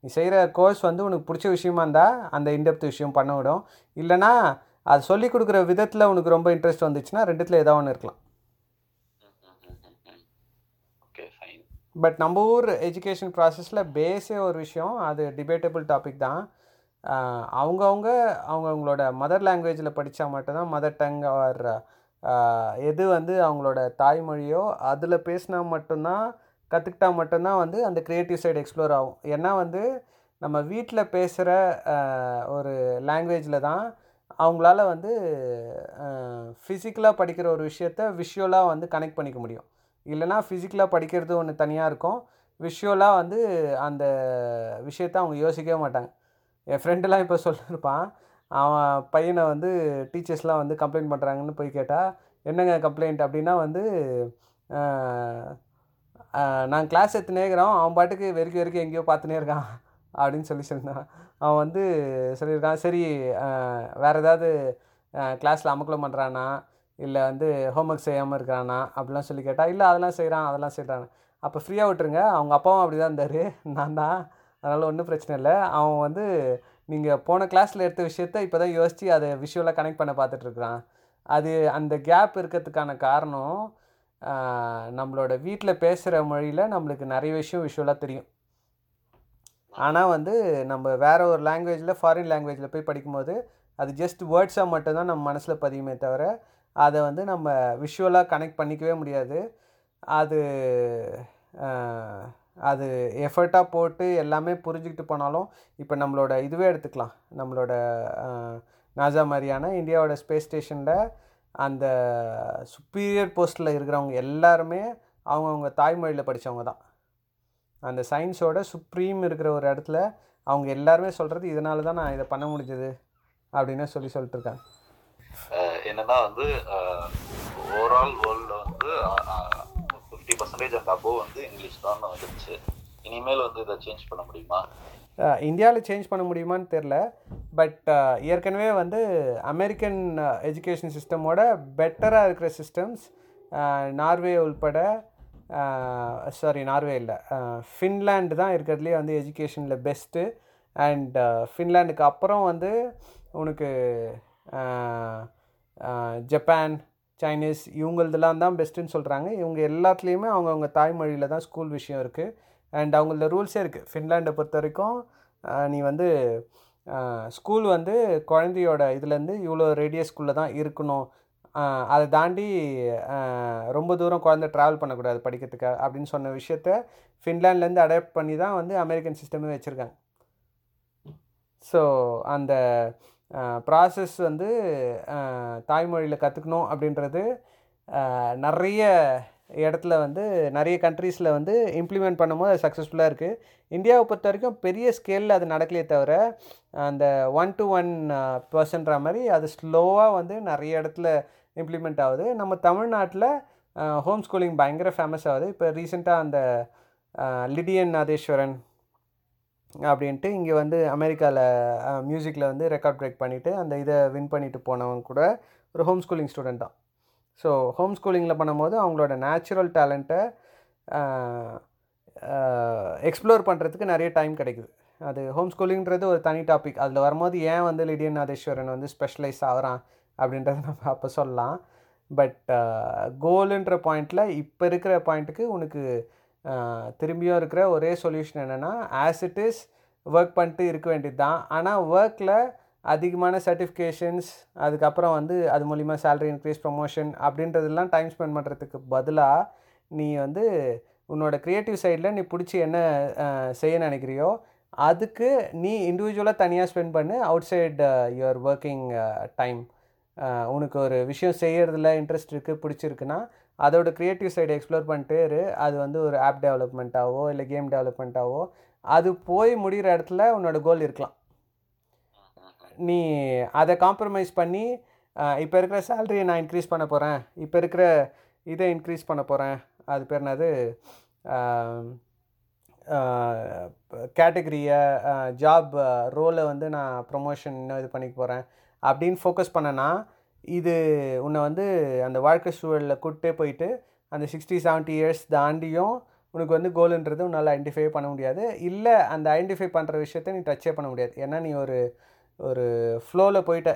நீ செய்கிற கோர்ஸ் வந்து உனக்கு பிடிச்ச விஷயமா இருந்தால் அந்த இன்டெப்த் விஷயம் பண்ண விடும். இல்லைனா அது சொல்லிக் கொடுக்குற விதத்தில் உனக்கு ரொம்ப இன்ட்ரெஸ்ட் வந்துச்சுன்னா ரெண்டுத்தில் ஏதோ ஒன்று இருக்கலாம் ஓகே ஃபைன் பட் நம்ம ஊர் எஜுகேஷன் ப்ராசஸில் பேஸே ஒரு விஷயம் அது டிபேட்டபிள் டாபிக் தான். அவங்கவுங்க அவங்க அவங்கவுங்களோட மதர் லாங்குவேஜில் படித்தா மட்டும்தான் மதர் டங் ஆர் எது வந்து அவங்களோட தாய்மொழியோ அதில் பேசினா மட்டும்தான் கற்றுக்கிட்டா மட்டும்தான் வந்து அந்த க்ரியேட்டிவ் சைடு எக்ஸ்ப்ளோர் ஆகும். ஏன்னா வந்து நம்ம வீட்டில் பேசுகிற ஒரு லாங்குவேஜில் தான் அவங்களால வந்து ஃபிசிக்கலாக படிக்கிற ஒரு விஷயத்த விஷுவலாக வந்து கனெக்ட் பண்ணிக்க முடியும். இல்லைனா ஃபிசிக்கலாக படிக்கிறது ஒன்று தனியாக இருக்கும். விஷுவலாக வந்து அந்த விஷயத்த அவங்க யோசிக்கவே மாட்டாங்க. என் ஃப்ரெண்டுலாம் இப்போ சொல்லியிருப்பான் அவன் பையனை வந்து டீச்சர்ஸ்லாம் வந்து கம்ப்ளைண்ட் பண்ணுறாங்கன்னு போய் கேட்டால் என்னங்க கம்ப்ளைண்ட் அப்படின்னா வந்து நாங்கள் நான் கிளாஸ் எடுத்துனே இருக்கிறோம் அவன் பாட்டுக்கு வெறுக்க வெறுக்க எங்கேயோ பார்த்துனே இருக்கான் அப்படின்னு சொல்லி சொன்னான் அவன் வந்து சொல்லியிருக்கான் சரி வேறு ஏதாவது கிளாஸில் அமக்கலம் பண்ணுறானா இல்லை வந்து ஹோம்ஒர்க் செய்யாமல் இருக்கிறானா? அப்படிலாம் சொல்லி கேட்டால் இல்லை அதெல்லாம் செய்கிறான் அதெல்லாம் செய்கிறான் அப்போ ஃப்ரீயாக விட்டுருங்க. அவங்க அப்பாவும் அப்படி தான் இருந்தார். [laughs] நான் தான். அதனால் ஒன்றும் பிரச்சனை இல்லை. அவன் வந்து நீங்கள் போன கிளாஸில் எடுத்த விஷயத்த இப்போ தான் யோசித்து அதை விஷுவலாக கனெக்ட் பண்ண பார்த்துட்ருக்குறான் அது அந்த கேப் இருக்கிறதுக்கான காரணம் நம்மளோட வீட்டில் பேசுகிற மொழியில் நம்மளுக்கு நிறைய விஷயம் விஷுவலாக தெரியும். ஆனால் வந்து நம்ம வேற ஒரு லாங்குவேஜில் ஃபாரின் லாங்குவேஜில் போய் படிக்கும்போது அது ஜஸ்ட் வேர்ட்ஸாக மட்டும்தான் நம்ம மனசில் பதியுமே தவிர அதை வந்து நம்ம விஷுவலாக கனெக்ட் பண்ணிக்கவே முடியாது. அது அது எஃபர்ட்டாக போட்டு எல்லாமே புரிஞ்சுக்கிட்டு போனாலும் இப்போ நம்மளோட இதுவே எடுத்துக்கலாம். நம்மளோட நாசா மாதிரியான இந்தியாவோட ஸ்பேஸ் ஸ்டேஷனில் அந்த சுப்பீரியர் போஸ்ட்டில் இருக்கிறவங்க எல்லாருமே அவங்கவுங்க தாய்மொழியில் படித்தவங்க தான். அந்த சயின்ஸோட சுப்ரீம் இருக்கிற ஒரு இடத்துல அவங்க எல்லாருமே சொல்கிறது இதனால தான் நான் இதை பண்ண முடிஞ்சது அப்படின்னு சொல்லி சொல்லிட்டுருக்காங்க என்னன்னா வந்து ஓவரால் வேர்ல்டில் வந்து ஃபிஃப்டி பர்சன்டேஜ் அண்ட் அபோவ் வந்து இங்கிலீஷ் தான் வந்துருச்சு. இனிமேல் வந்து இதை சேஞ்ச் பண்ண முடியுமா? இந்தியாவில் சேஞ்ச் பண்ண முடியுமான்னு தெரில பட் ஏற்கனவே வந்து அமெரிக்கன் எஜுகேஷன் சிஸ்டமோட பெட்டராக இருக்கிற சிஸ்டம்ஸ் நார்வே உள்பட சாரி நார்வே இல்லை. ஃபின்லாண்டு தான் இருக்கிறதுலே வந்து எஜுகேஷனில் பெஸ்ட்டு அண்ட் ஃபின்லாண்டுக்கு அப்புறம் வந்து உனக்கு ஜப்பான் சைனீஸ் இவங்களதெல்லாம் தான் பெஸ்ட்டுன்னு சொல்கிறாங்க இவங்க எல்லாத்துலேயுமே அவங்கவுங்க தாய்மொழியில் தான் ஸ்கூல் விஷயம் இருக்குது அண்ட் அவங்களோட ரூல்ஸே இருக்குது ஃபின்லாண்டை பொறுத்த வரைக்கும் நீ வந்து ஸ்கூல் வந்து குழந்தையோட இதுலேருந்து இவ்வளோ ரேடியஸ்குள்ளே தான் இருக்கணும். அதை தாண்டி ரொம்ப தூரம் குழந்தை ட்ராவல் பண்ணக்கூடாது படிக்கிறதுக்கு அப்படின்னு சொன்ன விஷயத்த ஃபின்லாண்ட்லேருந்து அடாப்ட் பண்ணி தான் வந்து அமெரிக்கன் சிஸ்டமே வச்சுருக்காங்க. ஸோ அந்த ப்ராசஸ் வந்து தாய்மொழியில் கற்றுக்கணும் அப்படின்றது நிறைய இடத்துல வந்து நிறைய கண்ட்ரீஸில் வந்து இம்ப்ளிமெண்ட் பண்ணும்போது அது சக்ஸஸ்ஃபுல்லாக இருக்குது இந்தியாவை பொறுத்த வரைக்கும் பெரிய ஸ்கேலில் அது நடக்கலையே தவிர அந்த ஒன் டு ஒன் பர்சன்ற மாதிரி அது ஸ்லோவாக வந்து நிறைய இடத்துல இம்ப்ளிமெண்ட் ஆகுது. நம்ம தமிழ்நாட்டில் ஹோம் ஸ்கூலிங் பயங்கர ஃபேமஸ் ஆகுது. இப்போ ரீசெண்டாக அந்த லிடியன் நாதேஸ்வரன் அப்படின்ட்டு இங்கே வந்து அமெரிக்காவில் மியூசிக்கில் வந்து ரெக்கார்ட் பிரேக் பண்ணிவிட்டு அந்த இதை வின் பண்ணிவிட்டு போனவங்க கூட ஒரு ஹோம் ஸ்கூலிங் ஸ்டூடெண்ட் தான். ஸோ ஹோம் ஸ்கூலிங்கில் பண்ணும்போது அவங்களோட நேச்சுரல் டேலண்ட்டை எக்ஸ்ப்ளோர் பண்ணுறதுக்கு நிறைய டைம் கிடைக்குது. அது ஹோம் ஸ்கூலிங்கிறது ஒரு தனி டாபிக் அதில் வரும்போது ஏன் வந்து லிடியன் நாதேஸ்வரன் வந்து ஸ்பெஷலைஸ் ஆகிறான் அப்படின்றத நம்ம அப்போ சொல்லலாம். பட் கோலுன்ற பாயிண்டில் இப்போ இருக்கிற பாயிண்ட்டுக்கு உனக்கு திரும்பியும் இருக்கிற ஒரே சொல்யூஷன் என்னென்னா ஆஸ் இட் இஸ் ஒர்க் பண்ணிட்டு இருக்க வேண்டியது தான் ஆனால் ஒர்க்கில் அதிகமான சர்டிஃபிகேஷன்ஸ் அதுக்கப்புறம் வந்து அது மூலிமா சேலரி இன்க்ரீஸ் ப்ரொமோஷன் அப்படின்றதெல்லாம் டைம் ஸ்பெண்ட் பண்ணுறதுக்கு பதிலாக நீ வந்து உன்னோட க்ரியேட்டிவ் சைடில் நீ பிடிச்சி என்ன செய்ய நினைக்கிறியோ அதுக்கு நீ இண்டிவிஜுவலாக தனியாக ஸ்பெண்ட் பண்ணு. Outside your working time உனக்கு ஒரு விஷயம் செய்கிறதுல இன்ட்ரெஸ்ட் இருக்குது பிடிச்சிருக்குன்னா அதோட க்ரியேட்டிவ் சைடு எக்ஸ்ப்ளோர் பண்ணிட்டு அது வந்து ஒரு ஆப் டெவலப்மெண்ட்டாவோ இல்லை கேம் டெவலப்மெண்ட்டாவோ அது போய் முடிகிற இடத்துல உன்னோட கோல் இருக்கலாம். நீ அதை காம்ப்ரமைஸ் பண்ணி இப்போ இருக்கிற சேலரியை நான் இன்க்ரீஸ் பண்ண போகிறேன் இப்போ இருக்கிற இதை இன்க்ரீஸ் பண்ண போகிறேன் அது பேர் என்னது? கேட்டகரியை ஜாப் ரோலை வந்து நான் ப்ரொமோஷன் இன்னும் இது பண்ணிக்க போகிறேன் அப்படின்னு ஃபோக்கஸ் பண்ணனா இது உன்னை வந்து அந்த வாழ்க்கை சூழலில் கூப்பிட்டே போயிட்டு அந்த சிக்ஸ்டி செவன்ட்டி இயர்ஸ் தாண்டியும் உனக்கு வந்து கோலுன்றது உன்னால் ஐடென்டிஃபை பண்ண முடியாது. இல்லை அந்த ஐடென்டிஃபை பண்ணுற விஷயத்த நீ டச்சே பண்ண முடியாது. ஏன்னா நீ ஒரு ஒரு ஃப்ளோவில் போயிட்ட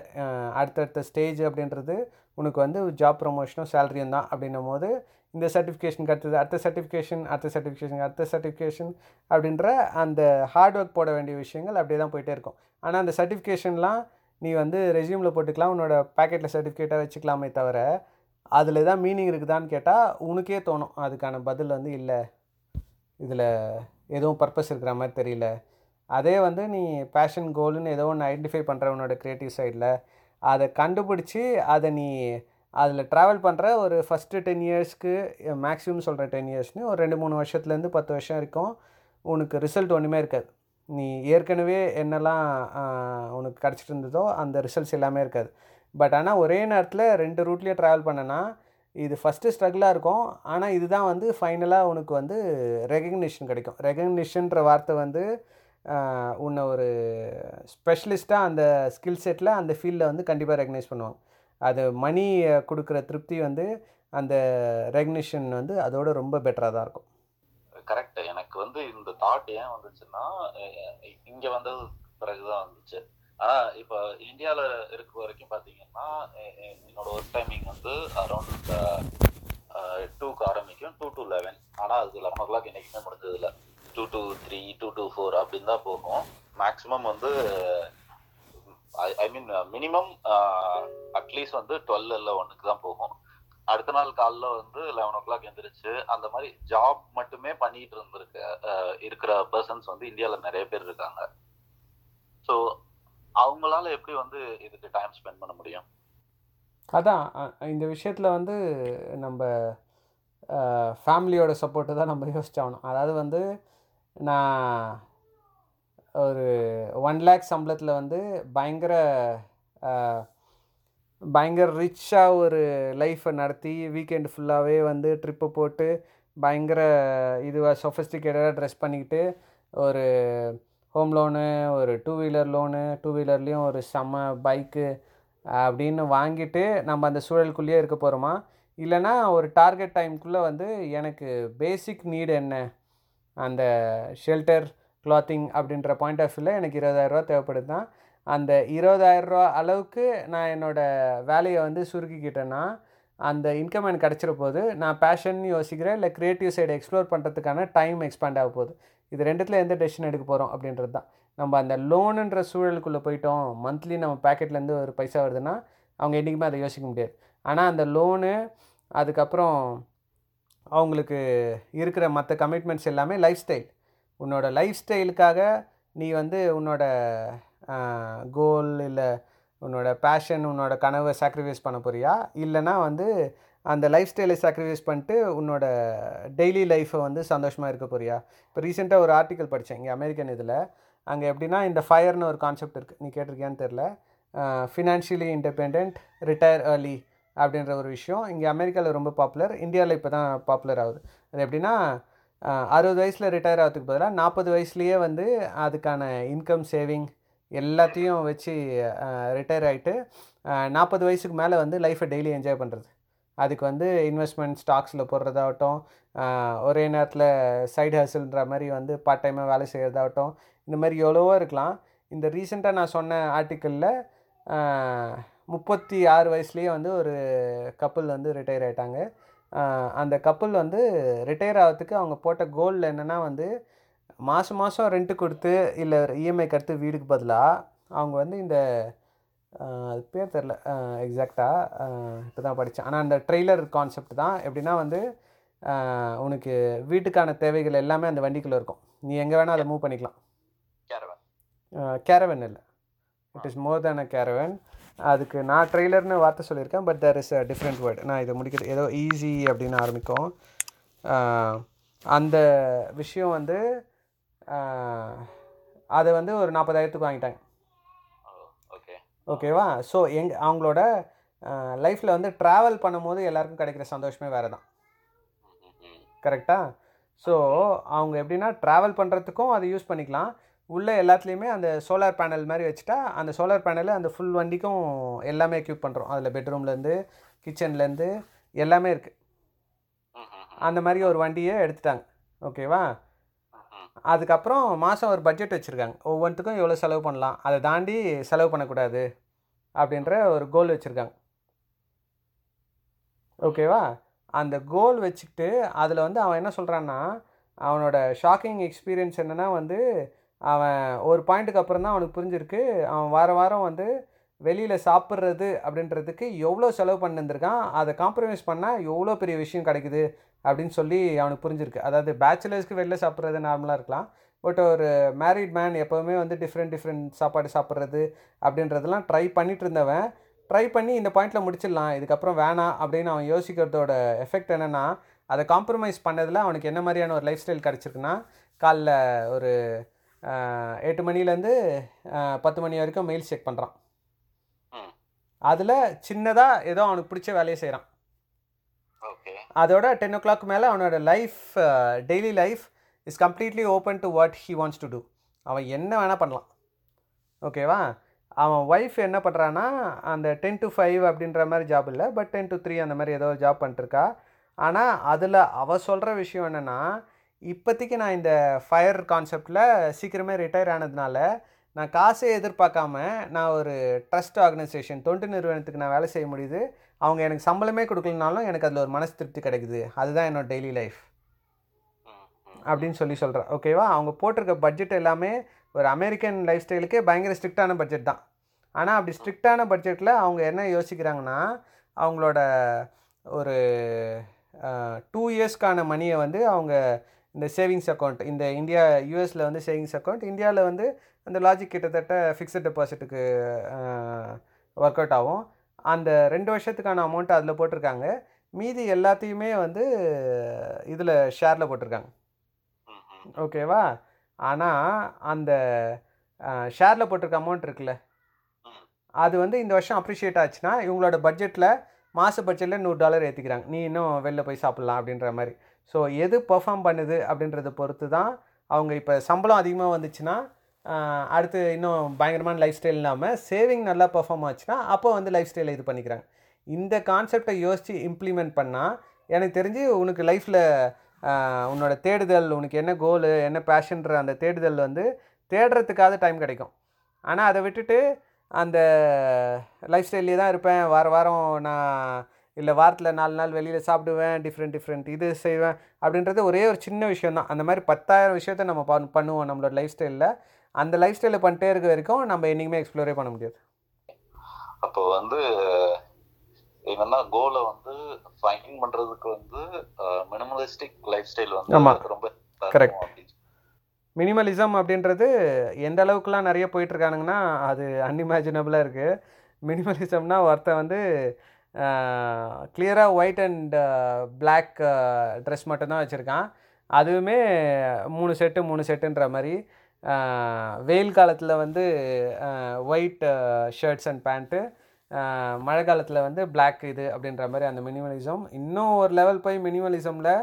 அடுத்தடுத்த ஸ்டேஜ் அப்படின்றது உனக்கு வந்து ஜாப் ப்ரொமோஷனும் சேலரியும் தான் அப்படின்னும் போது இந்த சர்டிஃபிகேஷனுக்கு அடுத்தது அடுத்த சர்டிஃபிகேஷன் அடுத்த சர்டிஃபிகேஷன் அடுத்த சர்டிஃபிகேஷன் அப்படின்ற அந்த ஹார்ட் ஒர்க் போட வேண்டிய விஷயங்கள் அப்படியே தான் போயிட்டே இருக்கும். ஆனால் அந்த சர்டிஃபிகேஷன்லாம் நீ வந்து ரெஸ்யூமில் போட்டுக்கலாம் உன்னோட பேக்கெட்டில் சர்டிஃபிகேட்டாக வச்சுக்கலாமே தவிர அதில் தான் மீனிங் இருக்குதான்னு கேட்டால் உனக்கே தோணும். அதுக்கான பதில் வந்து இல்லை. இதில் எதுவும் பர்பஸ் இருக்கிற மாதிரி தெரியல. அதே வந்து நீ பேஷன் கோல்னு ஏதோ ஒன்று ஐடென்டிஃபை பண்ணுற உன்னோட க்ரியேட்டிவ் சைடில் அதை கண்டுபிடிச்சி அதை நீ அதில் ட்ராவல் பண்ணுற ஒரு ஃபஸ்ட்டு டென் இயர்ஸ்க்கு மேக்ஸிமம் சொல்கிற டென் இயர்ஸ்னு ஒரு ரெண்டு மூணு வருஷத்துலேருந்து பத்து வருஷம் வரைக்கும் உனக்கு ரிசல்ட் ஒன்றுமே இருக்காது. நீ ஏற்கனவே என்னெல்லாம் உனக்கு கிடச்சிட்டு இருந்ததோ அந்த ரிசல்ட்ஸ் எல்லாமே இருக்காது. பட் ஆனால் ஒரே நேரத்தில் ரெண்டு ரூட்லேயே ட்ராவல் பண்ணனா இது ஃபஸ்ட்டு ஸ்ட்ரகிளாக இருக்கும். ஆனால் இதுதான் வந்து ஃபைனலாக உனக்கு வந்து ரெகக்னிஷன் கிடைக்கும். ரெகக்னிஷன்ற வார்த்தை வந்து உன்னை ஒரு ஸ்பெஷலிஸ்ட்டாக அந்த ஸ்கில் செட்டில் அந்த ஃபீல்டில் வந்து கண்டிப்பாக ரெகனைஸ் பண்ணுவாங்க. அது மணி கொடுக்குற திருப்தி வந்து அந்த ரெகக்னிஷன் வந்து அதோட ரொம்ப பெட்டராக தான் இருக்கும். கரெக்ட் எனக்கு வந்து இந்த தாட் ஏன் வந்துச்சுன்னா இங்க வந்தது பிறகுதான் வந்துச்சு. ஆனா இப்ப இந்தியால இருக்க வரைக்கும் பாத்தீங்கன்னா என்னோட ஒர்க் டைமிங் வந்து அரௌண்ட் டூக்கு ஆரம்பிக்கும் டூ டு லெவன் ஆனா அது லெவன் ஓ கிளாக் என்னைக்குமே முடிஞ்சது இல்லை two to three two to four அப்படின்னு தான் போகும். மேக்ஸிமம் வந்து I mean minimum at least வந்து டுவெல் இல்லை ஒன்றுக்கு தான் போகும். அடுத்த நாள் காலைல வந்து லெவன் ஓ கிளாக் எந்திரிச்சு அந்த மாதிரி ஜாப் மட்டுமே பண்ணிட்டு இருந்திருக்க இருக்கிற பர்சன்ஸ் வந்து இந்தியாவில் நிறைய பேர் இருக்காங்க. ஸோ அவங்களால எப்படி வந்து இதுக்கு டைம் ஸ்பெண்ட் பண்ண முடியும்? அதான் இந்த விஷயத்தில் வந்து நம்ம ஃபேமிலியோட சப்போர்ட்டு தான் நம்ம யோசிச்சாகணும். அதாவது வந்து நான் ஒரு ஒன் லேக் சம்பளத்தில் வந்து பயங்கர பயங்கர ரிச்சாக ஒரு லைஃப்பை நடத்தி வீக்கெண்டு ஃபுல்லாகவே வந்து ட்ரிப்பு போட்டு பயங்கர இதுவாக சொஃபஸ்டிகேட்டடாக ட்ரெஸ் பண்ணிக்கிட்டு ஒரு ஹோம் லோனு ஒரு டூ வீலர் லோனு டூ வீலர்லேயும் ஒரு செம்ம பைக்கு அப்படின்னு வாங்கிட்டு நம்ம அந்த சூழலுக்குள்ளேயே இருக்க போகிறோமா இல்லைன்னா ஒரு டார்கெட் டைம்குள்ளே வந்து எனக்கு பேசிக் நீடு என்ன? அந்த ஷெல்டர் கிளாத்திங் அப்படின்ற பாயிண்ட் ஆஃப் வியூவில் எனக்கு இருபதாயிரரூவா தேவைப்படுது தான் அந்த இருபதாயிரரூவா அளவுக்கு நான் என்னோடய வேலையை வந்து சுருக்கிக்கிட்டேன்னா அந்த இன்கம் எனக்கு கிடச்சிட போது நான் பேஷன் யோசிக்கிறேன் இல்லை க்ரியேட்டிவ் சைடு எக்ஸ்ப்ளோர் பண்ணுறதுக்கான டைம் எக்ஸ்பேண்ட் ஆக போகுது. இது ரெண்டுத்தில் எந்த டெசிஷன் எடுக்க போகிறோம் அப்படின்றது தான். நம்ம அந்த லோனுன்ற சூழலுக்குள்ளே போயிட்டோம் மந்த்லி நம்ம பேக்கெட்லேருந்து ஒரு பைசா வருதுன்னா அவங்க என்றைக்குமே அதை யோசிக்க முடியாது. ஆனால் அந்த லோனு அதுக்கப்புறம் அவங்களுக்கு இருக்கிற மற்ற கமிட்மெண்ட்ஸ் எல்லாமே லைஃப் ஸ்டைல் உன்னோட லைஃப் ஸ்டைலுக்காக நீ வந்து உன்னோட கோல் இல்லை உன்னோட பேஷன் உன்னோட கனவை சாக்ரிஃபைஸ் பண்ண போறியா? இல்லைனா வந்து அந்த லைஃப் ஸ்டைலை சாக்ரிஃபைஸ் பண்ணிட்டு உன்னோட டெய்லி லைஃப்பை வந்து சந்தோஷமாக இருக்க போறியா? இப்போ ரீசெண்டாக ஒரு ஆர்டிக்கல் படித்தேன் இங்கே அமெரிக்கன் இதில். அங்கே எப்படின்னா இந்த ஃபயர்னு ஒரு கான்செப்ட் இருக்குது நீ கேட்டிருக்கியான்னு தெரில ஃபினான்ஷியலி இண்டிபெண்ட் ரிட்டையர் ஏர்லி அப்படின்ற ஒரு விஷயம். இங்கே அமெரிக்காவில் ரொம்ப பாப்புலர் இந்தியாவில் இப்போ தான் பாப்புலர் ஆகுது. அது எப்படின்னா அறுபது வயசில் ரிட்டையர் ஆகிறதுக்கு பதிலாக நாற்பது வயசுலேயே வந்து அதுக்கான இன்கம் சேவிங் எல்லாத்தையும் வச்சு ரிட்டையர் ஆகிட்டு நாற்பது வயசுக்கு மேலே வந்து லைஃப்பை டெய்லி என்ஜாய் பண்ணுறது அதுக்கு வந்து இன்வெஸ்ட்மெண்ட் ஸ்டாக்ஸில் போடுறதாகட்டும் ஒரே நேரத்தில் சைடு ஹசில்ன்ற மாதிரி வந்து பார்ட் டைமாக வேலை செய்கிறதாகட்டும் இந்த மாதிரி எவ்வளவோ இருக்கலாம். இந்த ரீசெண்டாக நான் சொன்ன ஆர்டிக்கலில் முப்பத்தி ஆறு வயசுலேயே வந்து ஒரு கப்புள் வந்து ரிட்டையர் ஆகிட்டாங்க அந்த கப்புள் வந்து ரிட்டையர் ஆகிறதுக்கு அவங்க போட்ட கோல் என்னென்னா வந்து மாதம் மாதம் ரெண்ட்டு கொடுத்து இல்லை இஎம்ஐ கடுத்து வீடுக்கு பதிலாக அவங்க வந்து இந்த அது பேர் தெரில எக்ஸாக்டாக இப்போ தான் படித்தேன் ஆனால் அந்த ட்ரெய்லர் கான்செப்ட் தான் எப்படின்னா வந்து உனக்கு வீட்டுக்கான தேவைகள் எல்லாமே அந்த வண்டிக்குள்ளே இருக்கும். நீ எங்கே வேணால் அதை மூவ் பண்ணிக்கலாம். கேரவன் கேரவன் இல்லை. It is more than a caravan அதுக்கு நான் ட்ரெய்லர்னு வார்த்தை சொல்லியிருக்கேன் but there is a different word நான் இதை முடிக்கிறது ஏதோ ஈஸி அப்படின்னு ஆரம்பிக்கும். அந்த விஷயம் வந்து அதை வந்து ஒரு நாற்பதாயிரத்துக்கு வாங்கிட்டாங்க ஓகே ஓகேவா ஸோ எங் அவங்களோட லைஃப்பில் வந்து ட்ராவல் பண்ணும்போது எல்லாருக்கும் கிடைக்கிற சந்தோஷமே வேறு தான். கரெக்டாக ஸோ அவங்க எப்படின்னா ட்ராவல் பண்ணுறதுக்கும் அதை யூஸ் பண்ணிக்கலாம். உள்ளே எல்லாத்துலேயுமே அந்த சோலார் பேனல் மாதிரி வச்சுட்டா அந்த சோலார் பேனல் அந்த ஃபுல் வண்டிக்கும் எல்லாமே எக்யூப் பண்ணுறோம் அதில் பெட்ரூம்லேருந்து கிச்சன்லேருந்து எல்லாமே இருக்குது அந்த மாதிரி ஒரு வண்டியை எடுத்துட்டாங்க. ஓகேவா அதுக்கப்புறம் மாதம் ஒரு பட்ஜெட் வச்சுருக்காங்க. ஒவ்வொன்றுத்துக்கும் எவ்வளோ செலவு பண்ணலாம்? அதை தாண்டி செலவு பண்ணக்கூடாது அப்படின்ற ஒரு கோல் வச்சுருக்காங்க. ஓகேவா அந்த கோல் வச்சுக்கிட்டு அதில் வந்து அவன் என்ன சொல்கிறான்னா அவனோட ஷாக்கிங் எக்ஸ்பீரியன்ஸ் என்னென்னா வந்து அவன் ஒரு பாயிண்ட்டுக்கு அப்புறம் தான் அவனுக்கு புரிஞ்சிருக்கு. அவன் வார வாரம் வந்து வெளியில் சாப்பிட்றது அப்படின்றதுக்கு எவ்வளோ செலவு பண்ணிருந்திருக்கான்? அதை காம்ப்ரமைஸ் பண்ணால் எவ்வளோ பெரிய விஷயம் கிடைக்குது? அப்படின்னு சொல்லி அவனுக்கு புரிஞ்சிருக்கு. அதாவது பேச்சுலர்ஸ்க்கு வெளில சாப்பிட்றது நார்மலாக இருக்கலாம். பட் ஒரு மேரிட் மேன் எப்போவுமே வந்து டிஃப்ரெண்ட் டிஃப்ரெண்ட் சாப்பாடு சாப்பிட்றது அப்படின்றதெல்லாம் ட்ரை பண்ணிட்டு இருந்தவன். ட்ரை பண்ணி இந்த பாயிண்டில் முடிச்சிடலாம். இதுக்கப்புறம் வேணாம் அப்படின்னு அவன் யோசிக்கிறதோட எஃபெக்ட் என்னென்னா அதை காம்ப்ரமைஸ் பண்ணதில் அவனுக்கு என்ன மாதிரியான ஒரு லைஃப் ஸ்டைல் கிடச்சிருக்குன்னா காலைல ஒரு எட்டு மணிலேருந்து பத்து மணி வரைக்கும் மெயில் செக் பண்ணுறான். அதில் சின்னதாக ஏதோ அவனுக்கு பிடிச்ச வேலையை செய்கிறான் அதோட டென் ஓ கிளாக் மேலே அவனோட life daily life is completely open to what he wants to do அவன் என்ன வேணால் பண்ணலாம். ஓகேவா அவன் ஒய்ஃப் என்ன பண்ணுறான்னா அந்த டென் டு ஃபைவ் அப்படின்ற மாதிரி ஜாப் இல்லை பட் டென் டு த்ரீ அந்த மாதிரி ஏதோ ஜாப் பண்ணிட்டுருக்கா. ஆனால் அதில் அவள் சொல்கிற விஷயம் என்னென்னா இப்போதைக்கு நான் இந்த ஃபயர் கான்செப்டில் சீக்கிரமே ரிட்டையர் ஆனதுனால நான் காசே எதிர்பார்க்காம நான் ஒரு ட்ரஸ்ட் ஆர்கனைசேஷன் தொண்டு நிறுவனத்துக்கு நான் வேலை செய்ய முடியுது. அவங்க எனக்கு சம்பளமே கொடுக்கலனாலும் எனக்கு அதில் ஒரு மனசு திருப்தி கிடைக்குது. அதுதான் என்னோட டெய்லி லைஃப் அப்படின்னு சொல்லி சொல்கிறேன் ஓகேவா அவங்க போட்டிருக்க பட்ஜெட் எல்லாமே ஒரு அமெரிக்கன் லைஃப் ஸ்டைலுக்கே பயங்கர ஸ்ட்ரிக்டான பட்ஜெட் தான். ஆனால் அப்படி ஸ்ட்ரிக்டான பட்ஜெட்டில் அவங்க என்ன யோசிக்கிறாங்கன்னா அவங்களோட ஒரு டூ இயர்ஸ்க்கான மணியை வந்து அவங்க இந்த சேவிங்ஸ் அக்கௌண்ட் இந்த இந்தியா யூஎஸில் வந்து சேவிங்ஸ் அக்கௌண்ட் இந்தியாவில் வந்து அந்த லாஜிக் கிட்டத்தட்ட ஃபிக்ஸட் டெபாசிட்டுக்கு ஒர்க் அவுட் ஆகும். அந்த ரெண்டு வருஷத்துக்கான அமௌண்ட் அதில் போட்டிருக்காங்க. மீதி எல்லாத்தையுமே வந்து இதில் ஷேரில் போட்டிருக்காங்க. ஓகேவா ஆனால் அந்த ஷேரில் போட்டிருக்க அமௌண்ட் இருக்குல்ல? அது வந்து இந்த வருஷம் அப்ரிஷியேட் ஆச்சுன்னா இவங்களோட பட்ஜெட்டில் மாத பட்ஜெட்டில் நூறு டாலர் ஏற்றிக்கிறாங்க நீ இன்னும் வெளில போய் சாப்பிட்லாம் அப்படின்ற மாதிரி. ஸோ எது பெர்ஃபார்ம் பண்ணுது அப்படின்றத பொறுத்து தான் அவங்க இப்போ சம்பளம் அதிகமாக வந்துச்சுன்னா அடுத்து இன்னும் பயங்கரமான லைஃப் ஸ்டைல் இல்லாமல் சேவிங் நல்லா பெர்ஃபார்ம் ஆச்சுன்னா அப்போ வந்து லைஃப் ஸ்டைலை இது பண்ணிக்கிறாங்க. இந்த கான்செப்டை யோசித்து இம்ப்ளிமெண்ட் பண்ணால் எனக்கு தெரிஞ்சு உனக்கு லைஃப்பில் உன்னோட தேடுதல் உனக்கு என்ன கோலு என்ன பேஷன்ற அந்த தேடுதல் வந்து தேடுறதுக்காக டைம் கிடைக்கும். ஆனால் அதை விட்டுட்டு அந்த லைஃப் ஸ்டைல்லே தான் இருப்பேன். வார வாரம் நான் இல்லை வாரத்தில் நாலு நாள் வெளியில் சாப்பிடுவேன். டிஃப்ரெண்ட் டிஃப்ரெண்ட் இது செய்வேன். அப்படின்றது ஒரே ஒரு சின்ன விஷயம் தான் அந்த மாதிரி பத்தாயிரம் விஷயத்த நம்ம பண் பண்ணுவோம் நம்மளோட லைஃப் ஸ்டைலில் அந்த லைஃப் ஸ்டைலை பண்ணிட்டே இருக்க வரைக்கும் நம்ம என்றைக்குமே எக்ஸ்ப்ளோரே பண்ண முடியாது அப்போ வந்து தான் கோலை வந்து ஃபைன் பண்றதுக்கு வந்து மினிமலிஸ்டிக் லைஃப் ஸ்டைல். வந்து ரொம்ப. அப்படின்னு மினிமலிசம் அப்படின்றது எந்த அளவுக்குலாம் நிறைய போயிட்டுருக்கானுங்கன்னா அது அன்இமேஜினபிளாக இருக்குது மினிமலிசம்னா ஒருத்தன் வந்து கிளியராக ஒயிட் அண்ட் பிளாக் ட்ரெஸ் மட்டும்தான் வச்சுருக்கான் அதுவுமே மூணு செட்டு மூணு செட்டுன்ற மாதிரி வெயில் காலத்தில் வந்து ஒயிட் ஷர்ட்ஸ் அண்ட் பேண்ட்டு மழை காலத்தில் வந்து பிளாக் இது அப்படின்ற மாதிரி அந்த மினிமலிசம் இன்னும் ஒரு லெவல் போய் மினிமலிசமில்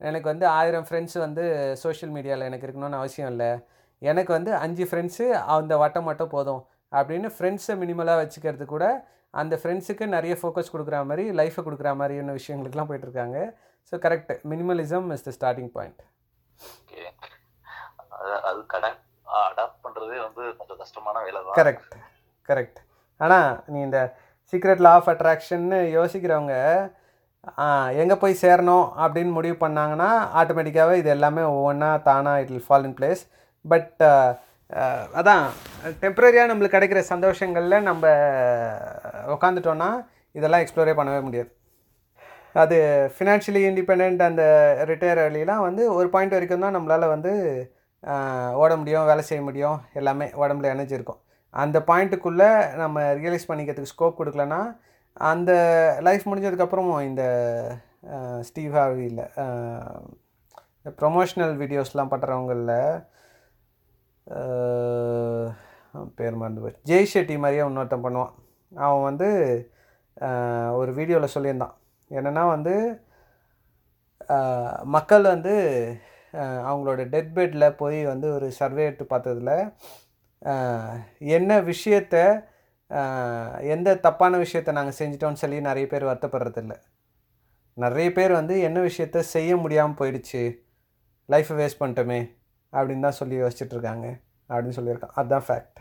எனக்கு வந்து ஆயிரம் ஃப்ரெண்ட்ஸ் வந்து சோஷியல் மீடியாவில் எனக்கு இருக்கணும்னு அவசியம் இல்லை. எனக்கு வந்து அஞ்சு ஃப்ரெண்ட்ஸு அந்த வட்டம் மட்டும் போதும் அப்படின்னு ஃப்ரெண்ட்ஸை மினிமலாக வச்சுக்கிறது கூட அந்த ஃப்ரெண்ட்ஸுக்கு நிறைய ஃபோக்கஸ் கொடுக்குற மாதிரி லைஃப்பை கொடுக்குற மாதிரியான விஷயங்களுக்குலாம் போயிட்டுருக்காங்க. So correct minimalism is the starting point அது கடன் அடாப்ட் பண்ணுறதே வந்து கொஞ்சம் கஷ்டமான வேலை தான் கரெக்ட் கரெக்ட் ஆனால் நீ இந்த சீக்ரெட் லா ஆஃப் அட்ராக்ஷன்னு யோசிக்கிறவங்க எங்கே போய் சேரணும் அப்படின்னு முடிவு பண்ணாங்கன்னா ஆட்டோமேட்டிக்காகவே இது எல்லாமே ஒவ்வொன்றா தானாக it will fall in place but அதான் டெம்ப்ரரியாக நம்மளுக்கு கிடைக்கிற சந்தோஷங்களில் நம்ம உக்காந்துட்டோன்னா இதெல்லாம் எக்ஸ்ப்ளோரே பண்ணவே முடியாது. அது ஃபினான்ஷியலி இண்டிபெண்ட் அந்த ரிட்டையர் வழியெலாம் வந்து ஒரு பாயிண்ட் வரைக்கும் தான் நம்மளால் வந்து ஓட முடியும் வேலை செய்ய முடியும் எல்லாமே உடம்புல எனர்ஜி இருக்கும். அந்த பாயிண்ட்டுக்குள்ளே நம்ம ரியலைஸ் பண்ணிக்கிறதுக்கு ஸ்கோப் கொடுக்கலன்னா அந்த லைஃப் முடிஞ்சதுக்கப்புறமும் இந்த ஸ்டீவ் ஹார்வியில் இந்த ப்ரொமோஷ்னல் வீடியோஸ்லாம் பண்ணுறவங்களில் பேர் மறந்து போச்சு. ஜெய் ஷெட்டி மாதிரியே இன்னொருத்தன் பண்ணுவான். அவன் வந்து ஒரு வீடியோவில் சொல்லியிருந்தான். என்னென்னா வந்து மக்கள் வந்து அவங்களோட டெத் பெட்டில் போய் வந்து ஒரு சர்வே எடுத்து பார்த்ததுல என்ன விஷயத்த எந்த தப்பான விஷயத்த நாங்கள் செஞ்சிட்டோம்னு சொல்லி நிறைய பேர் வருத்தப்படுறதில்ல. நிறைய பேர் வந்து என்ன விஷயத்த செய்ய முடியாமல் போயிடுச்சு லைஃப்பை வேஸ்ட் பண்ணிட்டோமே அப்படின்னு தான் சொல்லி யோசிச்சுட்ருக்காங்க அப்படின்னு சொல்லியிருக்கான் அதுதான் ஃபேக்ட்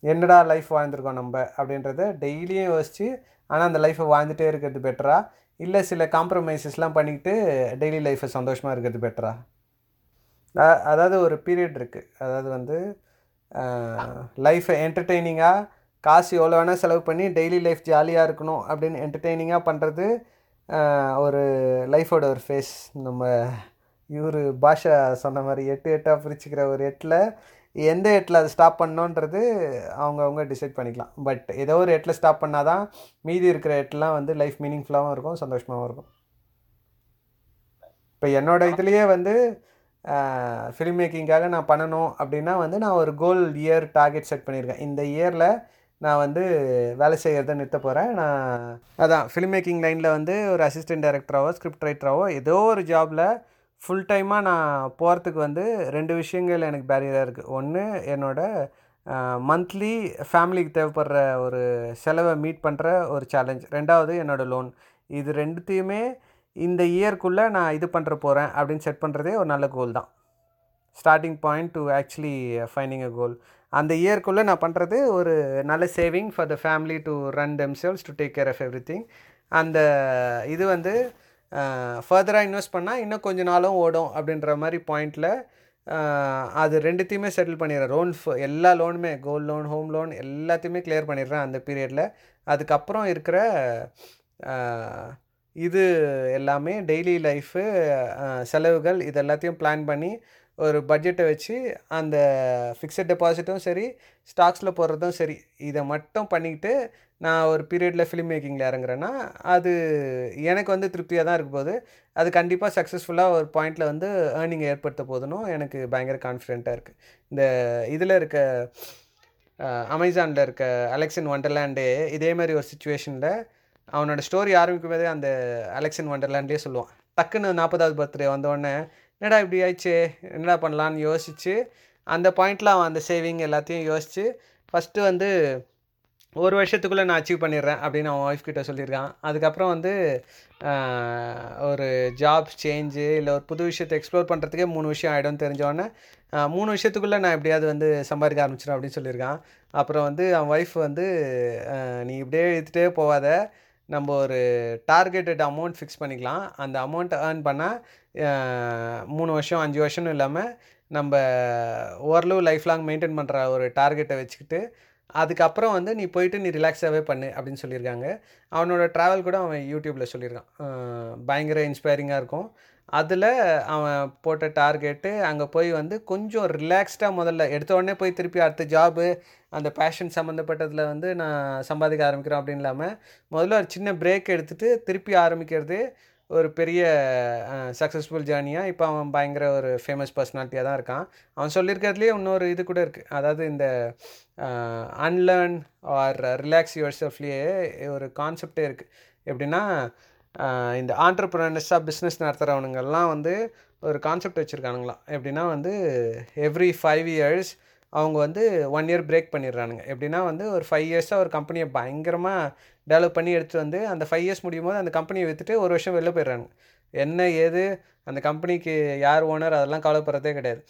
என்னடா லைஃப் வாழ்ந்துருக்கோம் நம்ம அப்படின்றத டெய்லியும் யோசித்து ஆனால் அந்த லைஃப்பை வாழ்ந்துட்டே இருக்கிறது பெட்டராக இல்லை சில காம்ப்ரமைசஸ்லாம் பண்ணிக்கிட்டு டெய்லி லைஃப்பை சந்தோஷமாக இருக்கிறது பெட்டரா அதாவது ஒரு பீரியட் இருக்குது அதாவது வந்து லைஃப்பை என்டர்டெய்னிங்காக காசு எவ்வளோ வேணால் செலவு பண்ணி டெய்லி லைஃப் ஜாலியாக இருக்கணும் அப்படின்னு என்டர்டெய்னிங்காக பண்ணுறது ஒரு லைஃபோட ஒரு ஃபேஸ் நம்ம இவர் பாஷா சொன்ன மாதிரி எட்டு எட்டாக பிரிச்சுக்கிற ஒரு எட்டில் எந்த இடத்துல அதை ஸ்டாப் பண்ணோன்றது அவங்கவுங்க டிசைட் பண்ணிக்கலாம். பட் ஏதோ ஒரு இடத்துல ஸ்டாப் பண்ணால் தான் மீதி இருக்கிற இடத்துலாம் வந்து லைஃப் மீனிங்ஃபுல்லாகவும் இருக்கும் சந்தோஷமாகவும் இருக்கும். இப்போ என்னோடய இதுலேயே வந்து ஃபிலிம் மேக்கிங்காக நான் பண்ணணும் அப்படின்னா வந்து நான் ஒரு கோல் இயர் டார்கெட் செட் பண்ணியிருக்கேன். இந்த இயரில் நான் வந்து வேலை செய்கிறத நிறுத்த போகிறேன் நான் அதான் ஃபிலிம் மேக்கிங் லைனில் வந்து ஒரு அசிஸ்டன்ட் டேரக்டராகவோ ஸ்கிரிப்ட் ரைட்டராகவோ ஏதோ ஒரு ஜாபில் ஃபுல் டைமாக நான் போகிறதுக்கு வந்து ரெண்டு விஷயங்கள் எனக்கு பேரியராக இருக்குது ஒன்று என்னோடய மந்த்லி ஃபேமிலிக்கு தேவைப்படுற ஒரு செலவை மீட் பண்ணுற ஒரு சேலஞ்ச் ரெண்டாவது என்னோடய லோன் இது ரெண்டுத்தையுமே இந்த இயர்க்குள்ளே நான் இது பண்ணுற போகிறேன் அப்படின்னு செட் பண்ணுறதே ஒரு நல்ல கோல் தான். Starting point to actually finding a goal அந்த இயர்க்குள்ளே நான் பண்ணுறது ஒரு நல்ல saving for the family to run themselves to take care of everything அந்த இது வந்து ஃபர்தராக இன்வெஸ்ட் பண்ணால் இன்னும் கொஞ்ச நாளும் ஓடும் அப்படின்ற மாதிரி பாயிண்டில் அது ரெண்டுத்தையுமே செட்டில் பண்ணிடுறேன். லோன் எல்லா லோனுமே கோல்ட் லோன் ஹோம் லோன் எல்லாத்தையுமே கிளியர் பண்ணிடுறேன் அந்த பீரியடில் அதுக்கப்புறம் இருக்கிற இது எல்லாமே டெய்லி லைஃபு செலவுகள் இது எல்லாத்தையும் பிளான் பண்ணி ஒரு பட்ஜெட்டை வச்சு அந்த ஃபிக்ஸட் டெபாசிட்டும் சரி ஸ்டாக்ஸில் போடுறதும் சரி இதை மட்டும் பண்ணிக்கிட்டு நான் ஒரு பீரியடில் ஃபிலிம் மேக்கிங்கில் இறங்குறேன்னா அது எனக்கு வந்து திருப்தியாக தான் இருக்கும் போது அது கண்டிப்பாக சக்ஸஸ்ஃபுல்லாக ஒரு பாயிண்டில் வந்து ஏர்னிங் ஏற்படுத்த போதுனும் எனக்கு பயங்கர கான்ஃபிடெண்ட்டாக இருக்குது இந்த இதில் இருக்க அமேசானில் இருக்க அலெக்சன் ஒண்டர்லேண்டே இதே மாதிரி ஒரு சுச்சுவேஷனில் அவனோட ஸ்டோரி ஆரம்பிக்கும் போதே அந்த அலெக்சன் ஒண்டர்லேண்டே சொல்லுவான். டக்குன்னு நாற்பதாவது பர்த்டே வந்தோடனே என்னடா இப்படி ஆயிடுச்சு? என்னடா பண்ணலான்னு யோசித்து அந்த பாயிண்டில் அவன் அந்த சேவிங் எல்லாத்தையும் யோசித்து ஃபஸ்ட்டு வந்து ஒரு வருஷத்துக்குள்ளே நான் அச்சீவ் பண்ணிடுறேன் அப்படின்னு அவன் ஒய்ஃப் கிட்ட சொல்லியிருக்கான். அதுக்கப்புறம் வந்து ஒரு ஜாப் சேஞ்சு இல்லை ஒரு புது விஷயத்தை எக்ஸ்ப்ளோர் பண்ணுறதுக்கே மூணு விஷயம் ஆகிடும் தெரிஞ்சோடனே மூணு விஷயத்துக்குள்ளே நான் எப்படியாவது வந்து சம்பாதிக்க ஆரம்பிச்சிடும் அப்படின்னு சொல்லியிருக்கான். அப்புறம் வந்து அவன் ஒய்ஃப் வந்து நீ இப்படியே எடுத்துகிட்டே போகாத. நம்ம ஒரு டார்கெட்டட் அமௌண்ட் ஃபிக்ஸ் பண்ணிக்கலாம். அந்த அமௌண்ட்டை ஏர்ன் பண்ணால் மூணு வருஷம் அஞ்சு வருஷம்னு இல்லாமல் நம்ம ஓரளவு லைஃப் லாங் மெயின்டைன் பண்ணுற ஒரு டார்கெட்டை வச்சுக்கிட்டு அதுக்கப்புறம் வந்து நீ போயிட்டு நீ ரிலாக்ஸாகவே பண்ணு அப்படின்னு சொல்லியிருக்காங்க. அவனோட ட்ராவல் கூட அவன் யூடியூப்பில் சொல்லியிருக்கான். பயங்கர இன்ஸ்பைரிங்காக இருக்கும். அதில் அவன் போட்ட டார்கெட்டு அங்கே போய் வந்து கொஞ்சம் ரிலாக்ஸ்டாக முதல்ல எடுத்த உடனே போய் திருப்பி அடுத்த ஜாபு அந்த பேஷன் சம்மந்தப்பட்டதில் வந்து நான் சம்பாதிக்க ஆரம்பிக்கிறோம் அப்படின்னு இல்லாமல் முதல்ல ஒரு சின்ன பிரேக் எடுத்துகிட்டு திருப்பி ஆரம்பிக்கிறது ஒரு பெரிய சக்ஸஸ்ஃபுல் ஜேர்னியாக இப்போ அவன் பயங்கர ஒரு ஃபேமஸ் பர்சனாலிட்டியாக தான் இருக்கான். அவன் சொல்லியிருக்கிறதுலேயே இன்னொரு இது கூட இருக்குது அதாவது இந்த அன்லேர்ன் ஆர் ரிலாக்ஸ் யுவர் செல்ஃப்லேயே ஒரு கான்செப்டே இருக்குது எப்படின்னா இந்த ஆண்டர்ப்ரனர்ஸாக பிஸ்னஸ் நடத்துகிறவனுங்கெல்லாம் வந்து ஒரு கான்செப்ட் வச்சுருக்கானுங்களாம் எப்படின்னா வந்து எவ்ரி ஃபைவ் இயர்ஸ் அவங்க வந்து ஒன் இயர் பிரேக் பண்ணிடுறானுங்க. எப்படின்னா வந்து ஒரு ஃபைவ் இயர்ஸாக ஒரு கம்பெனியை பயங்கரமாக டெவலப் பண்ணி எடுத்துகிட்டு வந்து அந்த ஃபைவ் இயர்ஸ் முடியும் போது அந்த கம்பெனியை விற்றுட்டு ஒரு வருஷம் வெளில போயிடுறாங்க. என்ன ஏது அந்த கம்பெனிக்கு யார் ஓனர் அதெல்லாம் கவலைப்படுறதே கிடையாது.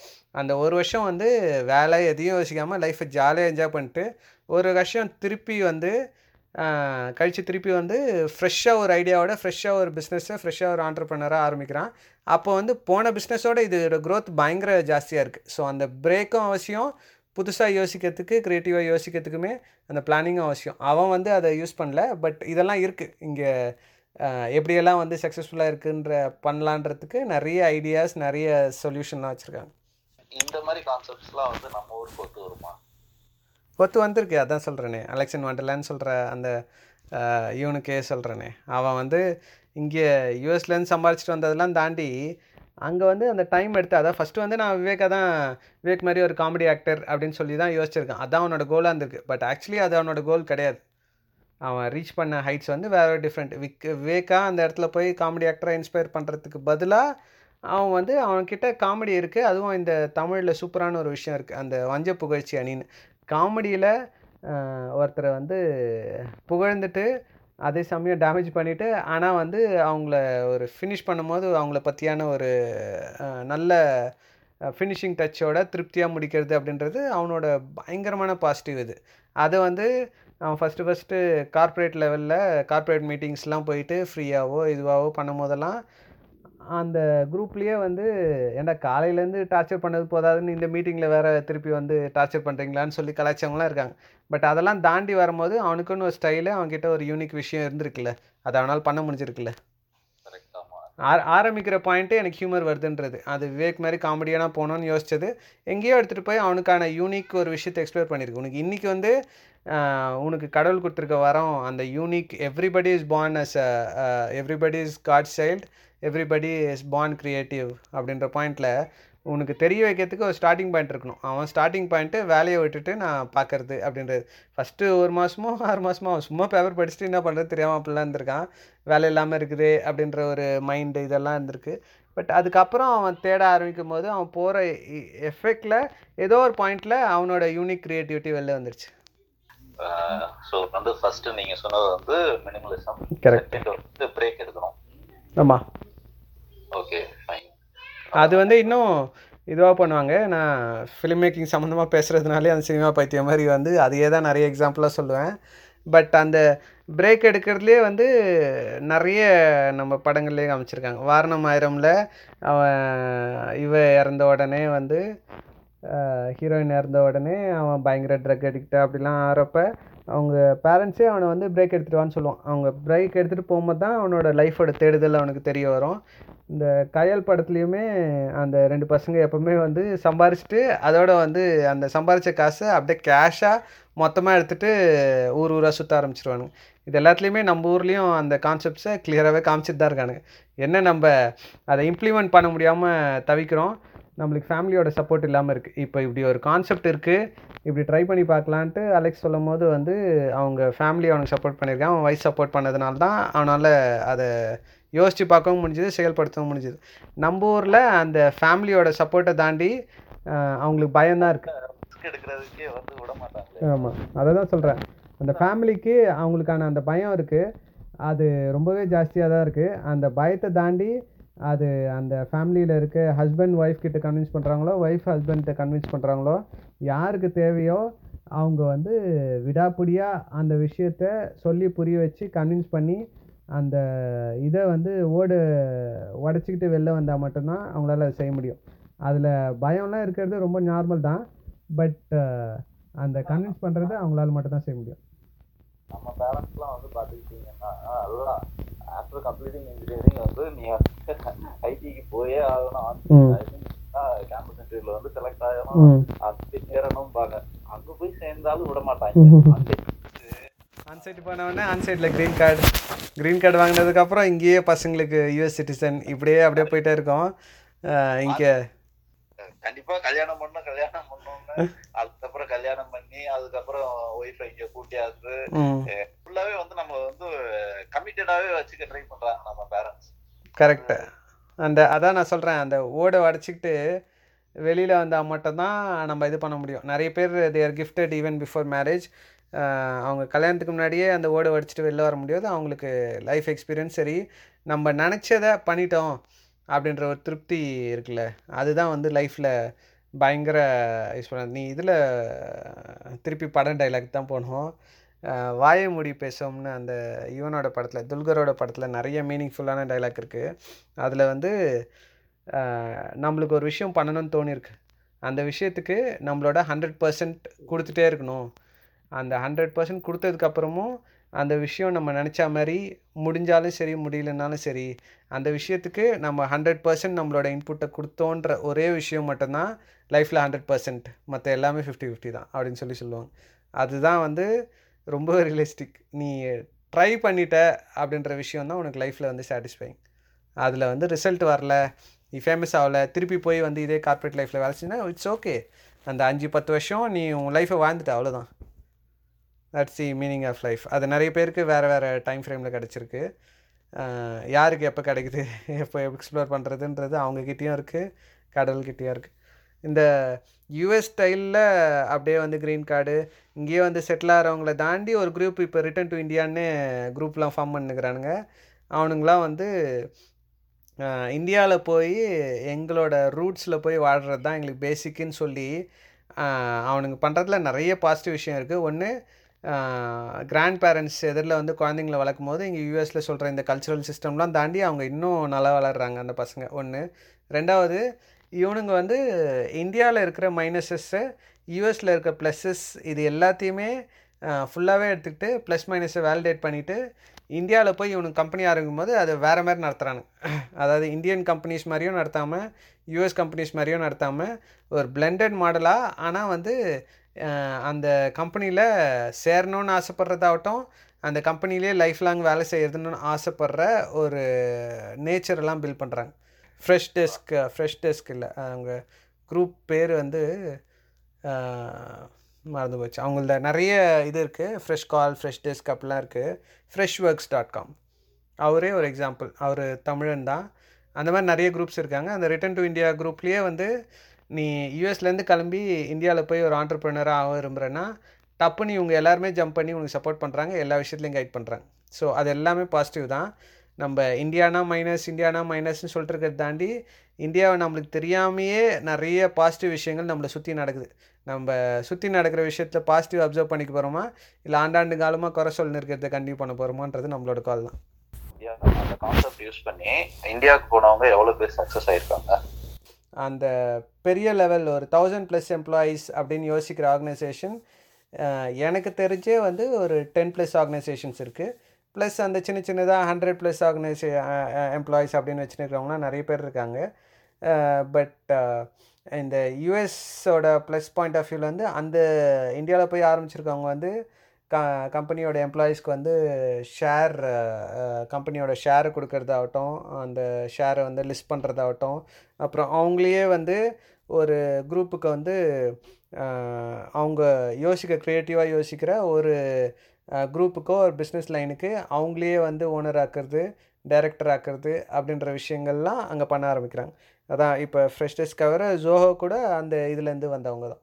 அந்த ஒரு வருஷம் வந்து வேலை எதையும் யோசிக்காமல் லைஃப்பை ஜாலியாக என்ஜாய் பண்ணிட்டு ஒரு வருஷம் திருப்பி வந்து கழித்து திருப்பி வந்து ஃப்ரெஷ்ஷாக ஒரு ஐடியாவோட ஃப்ரெஷ்ஷாக ஒரு பிஸ்னஸை ஃப்ரெஷ்ஷாக ஒரு ஆண்டர்ப்ரனராக ஆரம்பிக்கிறான். அப்போ வந்து போன பிஸ்னஸோட இதோட க்ரோத் பயங்கர ஜாஸ்தியாக இருக்குது ஸோ அந்த பிரேக்கும் அவசியம். புதுசாக யோசிக்கிறதுக்கு க்ரியேட்டிவாக யோசிக்கிறதுக்குமே அந்த பிளானிங்கும் அவசியம். அவன் வந்து அதை யூஸ் பண்ணல பட் இதெல்லாம் இருக்குது இங்கே எப்படியெல்லாம் வந்து சக்ஸஸ்ஃபுல்லாக இருக்குன்ற பண்ணலான்றதுக்கு நிறைய ஐடியாஸ் நிறைய சொல்யூஷன்லாம் வச்சுருக்காங்க. இந்த மாதிரி கான்செப்ட்ஸ்லாம் வந்து நம்ம ஊருக்கு ஒத்து வருமா? ஒத்து வந்திருக்கு. அதான் சொல்கிறேனே அலெக்சன் வண்டர்லான்னு சொல்கிற அந்த இவனுக்கே சொல்கிறேனே அவன் வந்து இங்கே யூஎஸ்லேருந்து சம்பாரிச்சிட்டு வந்ததெல்லாம் தாண்டி அங்கே வந்து அந்த டைம் எடுத்து அதான் ஃபஸ்ட்டு வந்து நான் விவேக்கா தான் விவேக் மாதிரி ஒரு காமெடி ஆக்டர் அப்படின்னு சொல்லி தான் யோசிச்சிருக்கேன். அதான் அவனோட கோலாக இருந்திருக்கு. பட் ஆக்சுவலி அது அவனோட கோல் கிடையாது. அவன் ரீச் பண்ண ஹைட்ஸ் வந்து வேறு டிஃப்ரெண்ட் விக் விவேக்கா அந்த இடத்துல போய் காமெடி ஆக்டராக இன்ஸ்பயர் பண்ணுறதுக்கு பதிலாக அவன் வந்து அவன்கிட்ட காமெடி இருக்குது அதுவும் இந்த தமிழில் சூப்பரான ஒரு விஷயம் இருக்குது அந்த வஞ்ச புகழ்ச்சி அணின்னு. காமெடியில் ஒருத்தரை வந்து புகழ்ந்துட்டு அதே சமயம் டேமேஜ் பண்ணிவிட்டு ஆனால் வந்து அவங்கள ஒரு ஃபினிஷ் பண்ணும்போது அவங்கள பற்றியான ஒரு நல்ல ஃபினிஷிங் டச்சோட திருப்தியாக முடிக்கிறது அப்படின்றது அவனோட பயங்கரமான பாசிட்டிவ் இது. அதை வந்து அவன் ஃபஸ்ட்டு ஃபஸ்ட்டு கார்ப்பரேட் லெவலில் கார்ப்பரேட் மீட்டிங்ஸ்லாம் போயிட்டு ஃப்ரீயாகவோ இதுவாகவோ பண்ணும் போதெல்லாம் அந்த குரூப்லேயே வந்து ஏன்டா காலையிலேருந்து டார்ச்சர் பண்ணது போதாதுன்னு இந்த மீட்டிங்கில் வேறு திருப்பி வந்து டார்ச்சர் பண்ணுறீங்களான்னு சொல்லி கலாய்ச்சவங்களாம் இருக்காங்க. பட் அதெல்லாம் தாண்டி வரும்போது அவனுக்குன்னு ஒரு ஸ்டைலு அவன்கிட்ட ஒரு யூனிக் விஷயம் இருந்திருக்குல்ல. அதை அவனால் பண்ண முடிஞ்சிருக்குல்ல. ஆர ஆரம்பிக்கிற பாயிண்ட்டு எனக்கு ஹியூமர் வருதுன்றது. அது விவேக் மாதிரி காமெடியான போகணுன்னு யோசிச்சது. எங்கேயோ எடுத்துகிட்டு போய் அவனுக்கான யூனிக் ஒரு விஷயத்தை எக்ஸ்ப்ளோர் பண்ணியிருக்கு. உனக்கு இன்றைக்கி வந்து உனக்கு கடவுள் கொடுத்துருக்க வரம் அந்த unique everybody is as a everybody is God child everybody is born creative அப்படின்ற பாயிண்டில் உனக்கு தெரிய வைக்கிறதுக்கு ஒரு ஸ்டார்டிங் பாயிண்ட் இருக்கணும். அவன் ஸ்டார்டிங் பாயிண்ட்டு வேலையை விட்டுட்டு நான் பார்க்கறது அப்படின்றது. ஃபஸ்ட்டு ஒரு மாதமோ ஆறு மாதமோ அவன் சும்மா பேப்பர் படிச்சுட்டு என்ன பண்ணுறது தெரியாமல் அப்படிலாம் இருந்திருக்கான். வேலை இல்லாமல் இருக்குது அப்படின்ற ஒரு மைண்டு இதெல்லாம் இருந்திருக்கு. பட் அதுக்கப்புறம் அவன் தேட ஆரம்பிக்கும் போது அவன் போகிற எஃபெக்டில் ஏதோ ஒரு பாயிண்டில் அவனோட யூனிக் க்ரியேட்டிவிட்டி வெளில வந்துருச்சு. ஸோ வந்து ஃபர்ஸ்ட் நீங்க சொன்னது வந்து மினிமலிசம். செகண்ட் வந்து பிரேக் எடுக்கணும். ஆமாம் ஓகே ஃபைன் அது வந்து இன்னும் இதுவாக பண்ணுவாங்க. நான் ஃபிலிம் மேக்கிங் சம்மந்தமாக பேசுகிறதுனாலே அந்த சினிமா பைத்தியம் மாதிரி வந்து அதையே தான் நிறைய எக்ஸாம்பிளாக சொல்லுவேன். பட் அந்த பிரேக் எடுக்கிறதுலே வந்து நிறைய நம்ம படங்கள்லேயே காமிச்சிருக்காங்க. வாரணம் ஆயிரமில் அவன் இவ இறந்த உடனே வந்து ஹீரோயின் இறந்த உடனே அவன் பயங்கர ட்ரக் அடிக்ட் அப்படிலாம் ஆகிறப்ப அவங்க பேரண்ட்ஸே அவனை வந்து பிரேக் எடுத்துகிட்டு வான்னு சொல்லுவான். அவங்க பிரேக் எடுத்துகிட்டு போகும்போது தான் அவனோட லைஃபோட தேடுதல் அவனுக்கு தெரிய வரும். இந்த கயல் படத்துலையுமே அந்த ரெண்டு பசங்க எப்போவுமே வந்து சம்பாரிச்சிட்டு அதோட வந்து அந்த சம்பாரித்த காசை அப்படியே கேஷாக மொத்தமாக எடுத்துகிட்டு ஊர் ஊராக சுற்ற ஆரம்பிச்சிருவானுங்க. இது எல்லாத்துலேயுமே நம்ம ஊர்லேயும் அந்த கான்செப்ட்ஸை கிளியராகவே காமிச்சிட்டு தான் இருக்கானுங்க. என்ன நம்ம அதை இம்ப்ளிமெண்ட் பண்ண முடியாமல் தவிக்கிறோம். நம்மளுக்கு ஃபேமிலியோட சப்போர்ட் இல்லாமல் இருக்குது இப்போ இப்படி ஒரு கான்செப்ட் இருக்குது இப்படி ட்ரை பண்ணி பார்க்கலான்ட்டு அலெக்ஸ் சொல்லும் போது வந்து அவங்க ஃபேமிலி அவனுக்கு சப்போர்ட் பண்ணியிருக்கான் அவன் வைஸ் சப்போர்ட் பண்ணதுனால தான் அவனால் அதை யோசித்து பார்க்கவும் முடிஞ்சுது செயல்படுத்தவும் முடிஞ்சுது. நம்ம ஊரில் அந்த ஃபேமிலியோட சப்போர்ட்டை தாண்டி அவங்களுக்கு பயம்தான் இருக்குது ரிஸ்க் எடுக்கிறதுக்கே வந்து விட மாட்டாங்களே ஆமாம் அதை தான் சொல்கிறேன் அந்த ஃபேமிலிக்கு அவங்களுக்கான அந்த பயம் இருக்குது அது ரொம்பவே ஜாஸ்தியாக தான் இருக்குது அந்த பயத்தை தாண்டி அது அந்த ஃபேமிலியில் இருக்க ஹஸ்பண்ட் ஒய்ஃப் கிட்ட கன்வின்ஸ் பண்ணுறாங்களோ ஒய்ஃப் ஹஸ்பண்ட்டை கன்வின்ஸ் பண்ணுறாங்களோ யாருக்கு தேவையோ அவங்க வந்து விடாப்பிடியாக அந்த விஷயத்த சொல்லி புரிய வச்சு கன்வின்ஸ் பண்ணி அந்த இதை வந்து ஓடு உடச்சிக்கிட்டு வெளில வந்தால் மட்டும்தான் அவங்களால அதை செய்ய முடியும். அதில் பயம்லாம் இருக்கிறது ரொம்ப நார்மல் தான். பட் அந்த கன்வின்ஸ் பண்ணுறது அவங்களால மட்டும்தான் செய்ய முடியும். நம்ம பேரண்ட்ஸ்லாம் வந்து பார்த்துக்கிட்டிங்கன்னா அதுதான் ஆஃப்டர் கம்ப்ளீட்டிங் இன்ஜினியரிங் வந்து நீங்கள் ஐடிக்கு போயே ஆகணும். கேம்பஸ் இன்டர்வியூல வந்து செலக்ட் ஆகணும். அங்கே சேரணும் பாங்க அங்க போய் சேர்ந்தாலும் விட மாட்டாங்க. ஆன்சைட் போனவொடனே ஆன்சைட்டில் க்ரீன் கார்டு க்ரீன் கார்டு வாங்கினதுக்கப்புறம் இங்கேயே பசங்களுக்கு யூஎஸ் சிட்டிசன் இப்படியே அப்படியே போயிட்டே இருக்கோம். இங்கே கண்டிப்பா கல்யாணம் பண்ணணும் கல்யாணம் பண்ணணும்னு அதுக்கப்புறம் கல்யாணம் பண்ணி அதுக்கப்புறம் ஒய்ஃபை இங்க கூட்டியாந்து. ஃபுல்லாவே வந்து நம்ம வந்து கமிட்டடாவே வச்சுக்க ட்ரை பண்றாங்க நம்ம பேரண்ட்ஸ் கரெக்டு அந்த அதான் நான் சொல்கிறேன் அந்த ஓடை உடச்சிக்கிட்டு வெளியில் வந்தால் மட்டும்தான் நம்ம இது பண்ண முடியும். நிறைய பேர் they're gifted even before marriage அவங்க கல்யாணத்துக்கு முன்னாடியே அந்த ஓடை உடச்சிட்டு வெளில வர முடியாது. அவங்களுக்கு லைஃப் எக்ஸ்பீரியன்ஸ் சரி. நம்ம நினச்சதை பண்ணிட்டோம் அப்படின்ற ஒரு திருப்தி இருக்குல்ல. அதுதான் வந்து லைஃப்பில் பயங்கர யூஸ் பண்ண நீ இதில் திருப்பி படம் டைலாக் தான் போனோம் வாயை மூடி பேசும்னு அந்த இவனோட படத்தில் துல்கரோட படத்தில் நிறைய மீனிங்ஃபுல்லான டைலாக் இருக்குது அதில் வந்து நம்மளுக்கு ஒரு விஷயம் பண்ணணும்னு தோணியிருக்கு அந்த விஷயத்துக்கு நம்மளோட ஹண்ட்ரட் பர்சன்ட் கொடுத்துட்டே இருக்கணும். அந்த ஹண்ட்ரட் பர்சன்ட் கொடுத்ததுக்கப்புறமும் அந்த விஷயம் நம்ம நினச்ச மாதிரி முடிஞ்சாலும் சரி முடியலனாலும் சரி அந்த விஷயத்துக்கு நம்ம ஹண்ட்ரட் பர்சன்ட் நம்மளோட இன்புட்டை கொடுத்தோன்ற ஒரே விஷயம் மட்டும்தான் லைஃப்பில் ஹண்ட்ரட் பர்சன்ட் மற்ற எல்லாமே ஃபிஃப்டி ஃபிஃப்டி தான் அப்படின்னு சொல்லி சொல்லுவாங்க. அதுதான் வந்து ரொம்ப ரியலிஸ்டிக் நீ ட்ரை பண்ணிட்ட அப்படின்ற விஷயம் தான் உனக்கு லைஃப்பில் வந்து சாட்டிஸ்ஃபைங் அதில் வந்து ரிசல்ட் வரல. நீ ஃபேமஸ் ஆகலை. திருப்பி போய் வந்து இதே கார்ப்பரேட் லைஃப்பில் வேலை செஞ்சுன்னா இட்ஸ் ஓகே அந்த அஞ்சு பத்து வருஷம் நீ உன் லைஃப்பை வாழ்ந்துட்ட அவ்வளோதான் that's the meaning of life அது நிறைய பேருக்கு வேறு வேறு டைம் ஃப்ரேமில் கிடச்சிருக்கு. யாருக்கு எப்போ கிடைக்குது? [laughs] எப்போ எக்ஸ்ப்ளோர் பண்ணுறதுன்றது அவங்கக்கிட்டேயும் இருக்குது கடல்கிட்டேயும் இருக்குது இந்த யூஎஸ் ஸ்டைலில் அப்படியே வந்து க்ரீன் கார்டு இங்கேயே வந்து செட்டில் ஆகிறவங்கள தாண்டி ஒரு குரூப் இப்போ ரிட்டன் டு இந்தியான்னு குரூப்லாம் ஃபார்ம் பண்ணுக்கிறானுங்க அவனுங்களாம் வந்து இந்தியாவில் போய் எங்களோட ரூட்ஸில் போய் வாழ்கிறது தான் எங்களுக்கு பேசிக்குன்னு சொல்லி அவனுங்க பண்ணுறதுல நிறைய பாசிட்டிவ் விஷயம் இருக்குது ஒன்று கிராண்ட் பேரண்ட்ஸ் எதிரில் வந்து குழந்தைங்கள வளர்க்கும் போது இங்கே யூஎஸில் சொல்கிற இந்த கல்ச்சுரல் சிஸ்டம்லாம் தாண்டி அவங்க இன்னும் நல்லா வளர்கிறாங்க அந்த பசங்க. ஒன்று ரெண்டாவது இவனுங்க வந்து இந்தியாவில் இருக்கிற மைனஸஸ்ஸு யூஎஸில் இருக்கிற ப்ளஸ்ஸஸ் இது எல்லாத்தையுமே ஃபுல்லாகவே எடுத்துக்கிட்டு ப்ளஸ் மைனஸை வேலிடேட் பண்ணிவிட்டு இந்தியாவில் போய் இவனுக்கு கம்பெனி ஆரம்பிக்கும் போது அதை வேறு மாதிரி நடத்துகிறானுங்க அதாவது இந்தியன் கம்பெனிஸ் மாதிரியும் நடத்தாமல் யூஎஸ் கம்பெனிஸ் மாதிரியும் நடத்தாமல் ஒரு பிளெண்டட் மாடலாக ஆனால் வந்து அந்த கம்பெனியில் சேரணும்னு ஆசைப்பட்றதாகட்டும் அந்த கம்பெனிலே லைஃப் லாங் வேலை செய்யறதுன்னு ஆசைப்படுற ஒரு நேச்சரெல்லாம் பில்ட் பண்ணுறாங்க ஃப்ரெஷ் டெஸ்க் ஃப்ரெஷ் டெஸ்க் இல்லை. அவங்க குரூப் பேர் வந்து மறந்து போச்சு அவங்கள நிறைய இது இருக்குது ஃப்ரெஷ் கால் ஃப்ரெஷ் டெஸ்க் அப்படிலாம் இருக்குது ஃப்ரெஷ் ஒர்க்ஸ் டாட் காம் அவரே ஒரு எக்ஸாம்பிள் அவர் தமிழன் தான். அந்த மாதிரி நிறைய குரூப்ஸ் இருக்காங்க. அந்த ரிட்டன் டு இந்தியா குரூப்லேயே வந்து நீ யூஎஸ்லேருந்து கிளம்பி இந்தியாவில் போய் ஒரு ஆண்டர்ப்ரினராக ஆக விரும்புகிறேன்னா டப்புன்னு இவங்க எல்லாருமே ஜம்ப் பண்ணி உனக்கு சப்போர்ட் பண்ணுறாங்க எல்லா விஷயத்துலையும் கைட் பண்ணுறாங்க ஸோ அது எல்லாமே பாசிட்டிவ் தான். நம்ம இந்தியானா மைனஸ் இந்தியானா மைனஸ்னு சொல்லிட்டு இருக்கிறத தாண்டி இந்தியாவை நம்மளுக்கு தெரியாமையே நிறைய பாசிட்டிவ் விஷயங்கள் நம்மளை சுற்றி நடக்குது. நம்ம சுற்றி நடக்கிற விஷயத்தில் பாசிட்டிவ் அப்சர்வ் பண்ணிக்க போகிறோமா இல்லை ஆண்டாண்டு காலமாக குறை சொல்லி இருக்கிறத கண்டினியூ பண்ண போகிறோமான்றது நம்மளோட கால் தான். அந்த கான்செப்ட் யூஸ் பண்ணி இந்தியாவுக்கு போனவங்க எவ்வளோ பேர் சக்ஸஸ் ஆயிருக்காங்க? அந்த பெரிய லெவல் ஒரு தௌசண்ட் ப்ளஸ் எம்ப்ளாயீஸ் அப்படின்னு யோசிக்கிற ஆர்கனைசேஷன் எனக்கு தெரிஞ்சே வந்து ஒரு டென் ப்ளஸ் ஆர்கனைசேஷன்ஸ் இருக்குது ப்ளஸ் அந்த சின்ன சின்னதாக ஹண்ட்ரட் ப்ளஸ் ஆர்கனைசே எம்ப்ளாயீஸ் அப்படின்னு வச்சுருக்கிறவங்களாம் நிறைய பேர் இருக்காங்க. பட் இந்த யூஎஸோட ப்ளஸ் பாயிண்ட் ஆஃப் வியூவில் வந்து அந்த இந்தியாவில் போய் ஆரம்பிச்சிருக்கவங்க வந்து க கம்பெனியோட எம்ப்ளாயீஸ்க்கு வந்து ஷேர் கம்பெனியோட ஷேரை கொடுக்கறதாகட்டும் அந்த ஷேரை வந்து லிஸ்ட் பண்ணுறதாகட்டும் அப்புறம் அவங்களையே வந்து ஒரு குரூப்புக்கு வந்து அவங்க யோசிக்க க்ரியேட்டிவாக யோசிக்கிற ஒரு குரூப்புக்கோ ஒரு பிஸ்னஸ் லைனுக்கு அவங்களே வந்து ஓனர் ஆக்கிறது டைரக்டர் ஆக்கிறது அப்படின்ற விஷயங்கள்லாம் அங்கே பண்ண ஆரம்பிக்கிறாங்க. அதான் இப்போ ஃப்ரெஷ் டிஸ்கவர் ஜோஹோ கூட அந்த இதுலேருந்து வந்தவங்க தான்.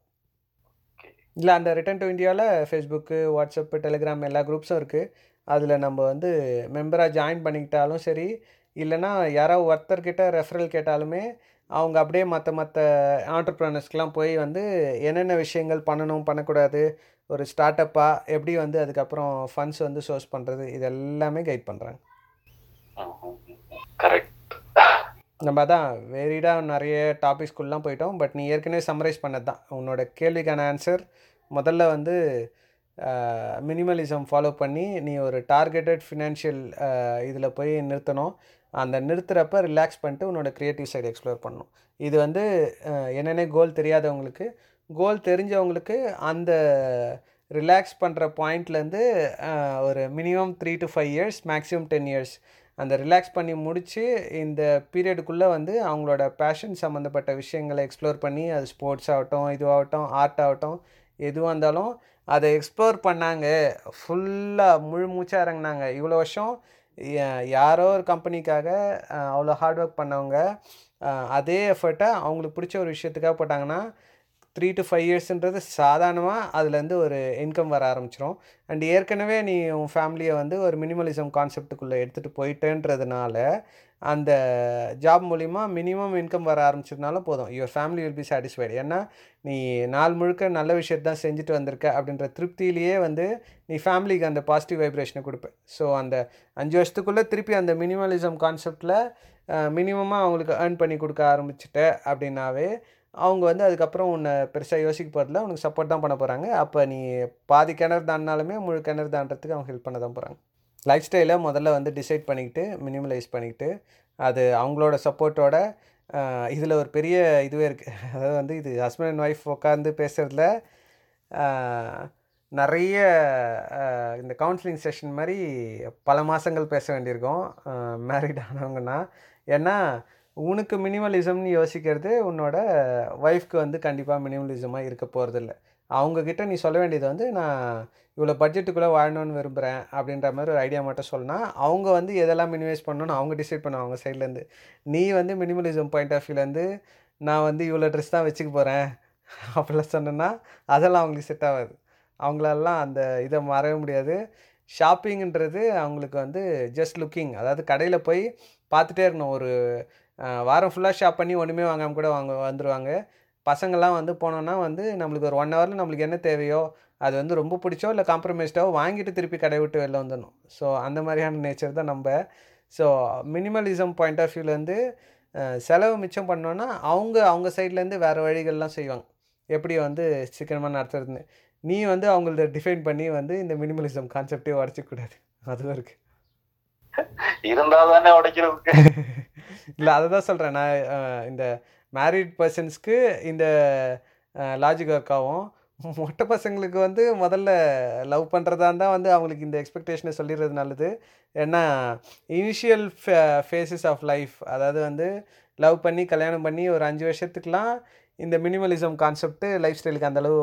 இல்லை அந்த ரிட்டன் டு இந்தியாவில் ஃபேஸ்புக்கு வாட்ஸ்அப்பு டெலிகிராம் எல்லா குரூப்ஸும் இருக்குது அதில் நம்ம வந்து மெம்பராக ஜாயின் பண்ணிக்கிட்டாலும் சரி இல்லைனா யாராவது ஒருத்தர்கிட்ட ரெஃபரல் கேட்டாலுமே அவங்க அப்படியே மற்ற மற்ற ஆண்டர்ப்ரனர்ஸ்க்கெலாம் போய் வந்து என்னென்ன விஷயங்கள் பண்ணணும் பண்ணக்கூடாது ஒரு ஸ்டார்ட் அப்பாக எப்படி வந்து அதுக்கப்புறம் ஃபண்ட்ஸ் வந்து சோர்ஸ் பண்ணுறது இது எல்லாமே கைட் பண்ணுறாங்க கரெக்ட் நம்ம அதான் வேரிடாக நிறைய டாபிக்ஸ்குள்ளலாம் போயிட்டோம் பட் நீ ஏற்கனவே சம்மரைஸ் பண்ணது தான் உன்னோட கேள்விக்கான ஆன்சர் முதல்ல வந்து மினிமலிசம் ஃபாலோ பண்ணி நீ ஒரு டார்கெட்டட் ஃபினான்ஷியல் இதில் போய் நிறுத்தணும். அந்த நிறுத்துகிறப்ப ரிலாக்ஸ் பண்ணிட்டு உன்னோட க்ரியேட்டிவ் சைடு எக்ஸ்ப்ளோர் பண்ணணும். இது வந்து என்னென்ன கோல் தெரியாதவங்களுக்கு கோல் தெரிஞ்சவங்களுக்கு அந்த ரிலாக்ஸ் பண்ணுற பாயிண்ட்லேருந்து ஒரு minimum three to five years maximum ten years அந்த ரிலாக்ஸ் பண்ணி முடித்து இந்த பீரியடுக்குள்ளே வந்து அவங்களோட பேஷன் சம்மந்தப்பட்ட விஷயங்களை எக்ஸ்ப்ளோர் பண்ணி அது ஸ்போர்ட்ஸ் ஆகட்டும் இதுவாகட்டும் ஆர்ட் ஆகட்டும் எதுவாக இருந்தாலும் அதை எக்ஸ்ப்ளோர் பண்ணாங்க. ஃபுல்லாக முழு மூச்சாக இறங்கினாங்க. இவ்வளோ வருஷம் யாரோ ஒரு கம்பெனிக்காக அவ்வளோ ஹார்ட் ஒர்க் பண்ணவங்க அதே எஃபர்ட்டை அவங்களுக்கு பிடிச்ச ஒரு விஷயத்துக்காக போட்டாங்கன்னா த்ரீ டு ஃபைவ் இயர்ஸ்ன்றது சாதாரணமாக அதுலேருந்து ஒரு இன்கம் வர ஆரம்பிச்சிடும் அண்ட் ஏற்கனவே நீ உன் ஃபேமிலியை வந்து ஒரு மினிமலிசம் கான்செப்டுக்குள்ளே எடுத்துகிட்டு போயிட்டேன்றதுனால அந்த ஜாப் மூலிமா மினிமம் இன்கம் வர ஆரம்பிச்சதுனால போதும். Your family will be satisfied ஏன்னா நீ நாள் முழுக்க நல்ல விஷயத்த தான் செஞ்சுட்டு வந்திருக்க அப்படின்ற திருப்தியிலேயே வந்து நீ ஃபேமிலிக்கு அந்த பாசிட்டிவ் வைப்ரேஷனை கொடுப்பேன் ஸோ அந்த அஞ்சு வருஷத்துக்குள்ளே திருப்பி அந்த மினிமலிசம் கான்செப்டில் மினிமமாக அவங்களுக்கு ஏர்ன் பண்ணி கொடுக்க ஆரம்பிச்சிட்ட அப்படின்னாவே அவங்க வந்து அதுக்கப்புறம் உன்னை பெருசாக யோசிக்க போகிறதுல உனக்கு சப்போர்ட் தான் பண்ண போகிறாங்க அப்போ நீ பாதி கிணறு தாண்டினாலுமே முழு கிணறு தாண்டறதுக்கு அவங்க ஹெல்ப் பண்ண தான் போகிறாங்க லைஃப் ஸ்டைலை முதல்ல வந்து டிசைட் பண்ணிக்கிட்டு மினிமலைஸ் பண்ணிக்கிட்டு அது அவங்களோட சப்போர்ட்டோட இதில் ஒரு பெரிய இதுவே இருக்குது அதாவது வந்து இது ஹஸ்பண்ட் அண்ட் ஒய்ஃப் உட்காந்து பேசுகிறதுல நிறைய இந்த கவுன்சிலிங் செஷன் மாதிரி பல மாதங்கள் பேச வேண்டியிருக்கும். மேரிட் ஆனவங்கன்னா. ஏன்னா உனக்கு மினிமலிசம்னு யோசிக்கிறது உன்னோட ஒய்ஃப்க்கு வந்து கண்டிப்பாக மினிமலிசமாக இருக்க போகிறதில்ல அவங்கக்கிட்ட நீ சொல்ல வேண்டியது வந்து நான் இவ்வளோ பட்ஜெட்டுக்குள்ளே வாழணும்னு விரும்புகிறேன் அப்படின்ற மாதிரி ஒரு ஐடியா மட்டும் சொன்னால் அவங்க வந்து எதெல்லாம் மினிமைஸ் பண்ணணும்னு அவங்க டிசைட் பண்ணுவாங்க அவங்க சைட்லேருந்து நீ வந்து மினிமலிசம் பாயிண்ட் ஆஃப் வியூலேருந்து நான் வந்து இவ்வளோ ட்ரெஸ் தான் வச்சுக்க போகிறேன் [laughs] அப்படிலாம் சொன்னேன்னா அதெல்லாம் அவங்களுக்கு செட் ஆகாது. அவங்களெல்லாம் அந்த இதை மறவே முடியாது. ஷாப்பிங்கிறது அவங்களுக்கு வந்து ஜஸ்ட் லுக்கிங் அதாவது கடையில் போய் பார்த்துட்டே இருக்கணும். ஒரு வாரம் ஃபுல்லாக ஷாப் பண்ணி ஒன்றுமே வாங்காமல் கூட வாங்க வந்துடுவாங்க பசங்கள்லாம் வந்து போனோன்னா வந்து நம்மளுக்கு ஒரு ஒன் ஹவரில் நம்மளுக்கு என்ன தேவையோ அது வந்து ரொம்ப பிடிச்சோ இல்லை காம்ப்ரமைஸ்டாவோ வாங்கிட்டு திருப்பி கடை விட்டு வெளில வந்துடணும். ஸோ அந்த மாதிரியான நேச்சர் தான் நம்ம. ஸோ மினிமலிசம் பாயிண்ட் ஆஃப் வியூலேருந்து செலவு மிச்சம் பண்ணோன்னா அவங்க அவங்க சைட்லேருந்து வேறு வழிகள்லாம் செய்வாங்க. எப்படி வந்து சிக்கனமாக நடத்துறதுன்னு. நீ வந்து அவங்கள டிஃபைன் பண்ணி வந்து இந்த மினிமலிசம் கான்செப்டே உடச்சிக்கூடாது அதுவும் இருக்குது இருந்தா தானே உடைக்கிறதுக்கு. இல்லை அதை தான் சொல்கிறேன் நான் இந்த மேரிட் பர்சன்ஸ்க்கு இந்த லாஜிக் ஒர்க் ஆகும் மொட்டை பசங்களுக்கு வந்து முதல்ல லவ் பண்ணுறதா இருந்தால் வந்து அவங்களுக்கு இந்த எக்ஸ்பெக்டேஷனை சொல்லிடுறது நல்லது. ஏன்னா இனிஷியல் ஃபேஸஸ் ஆஃப் லைஃப் அதாவது வந்து லவ் பண்ணி கல்யாணம் பண்ணி ஒரு அஞ்சு வருஷத்துக்குலாம் இந்த மினிமலிசம் கான்செப்ட்டு லைஃப் ஸ்டைலுக்கு அந்தளவு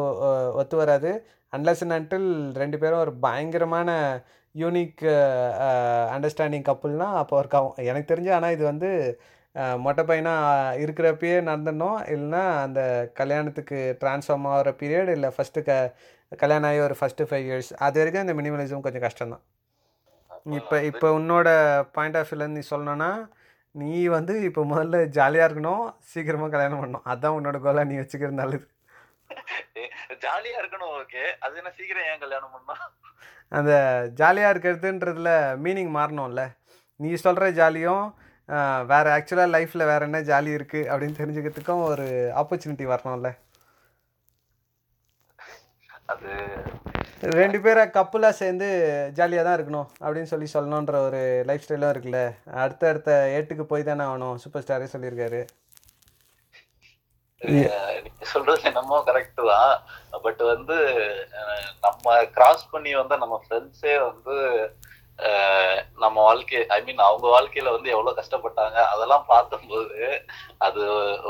ஒத்து வராது. அன்லஸ் அண்ட் அன்டில் ரெண்டு பேரும் ஒரு பயங்கரமான யூனிக் அண்டர்ஸ்டாண்டிங் கப்புள்னா அப்போ ஒர்க் ஆகும் எனக்கு தெரிஞ்சு ஆனால் இது வந்து மொட்டை பையனாக இருக்கிறப்பயே நடந்துடணும். இல்லைன்னா அந்த கல்யாணத்துக்கு ட்ரான்ஸ்ஃபார்ம் ஆகிற பீரியட் இல்லை ஃபஸ்ட்டு க கல்யாணம் ஆகி ஒரு ஃபஸ்ட்டு ஃபைவ் இயர்ஸ் அது வரைக்கும் இந்த மினிமலிசம் கொஞ்சம் கஷ்டம்தான். இப்போ இப்போ உன்னோட பாயிண்ட் ஆஃப் வியூலேருந்து நீ சொல்லணும்னா நீ வந்து இப்போ முதல்ல ஜாலியாக இருக்கணும். சீக்கிரமாக கல்யாணம் பண்ணணும். அதான் உன்னோட கோலாக நீ வச்சுக்கிறது நல்லது. [laughs] ஜாலியா இருக்கணும் ஓகே. அது என்ன சீக்கிரம் ஏன் கல்யாணம் பண்ணா அந்த ஜாலியாக இருக்கிறதுன்றதுல மீனிங் மாறணும்ல. நீ சொல்கிற ஜாலியும் வேற ஆக்சுவலாக லைஃப்பில் வேற என்ன ஜாலி இருக்குது அப்படின்னு தெரிஞ்சுக்கிறதுக்கும் ஒரு ஆப்பர்ச்சுனிட்டி வரணும்ல. அது ரெண்டு பேரை கப்புலாக சேர்ந்து ஜாலியாக தான் இருக்கணும் அப்படின்னு சொல்லி சொல்லணுன்ற ஒரு லைஃப் ஸ்டைலும் இருக்குல்ல. அடுத்த அடுத்த ஏட்டுக்கு போய் தானே ஆகணும். சூப்பர் ஸ்டாரே சொல்லியிருக்காரு. சொல்றது என்னமோ கரெக்ட் தான். பட் வந்து நம்ம கிராஸ் பண்ணி வந்த நம்ம ஃப்ரெண்ட்ஸே வந்து நம்ம வாழ்க்கை ஐ மீன் அவங்க வாழ்க்கையில வந்து எவ்வளவு கஷ்டப்பட்டாங்க அதெல்லாம் பார்த்தம்போது அது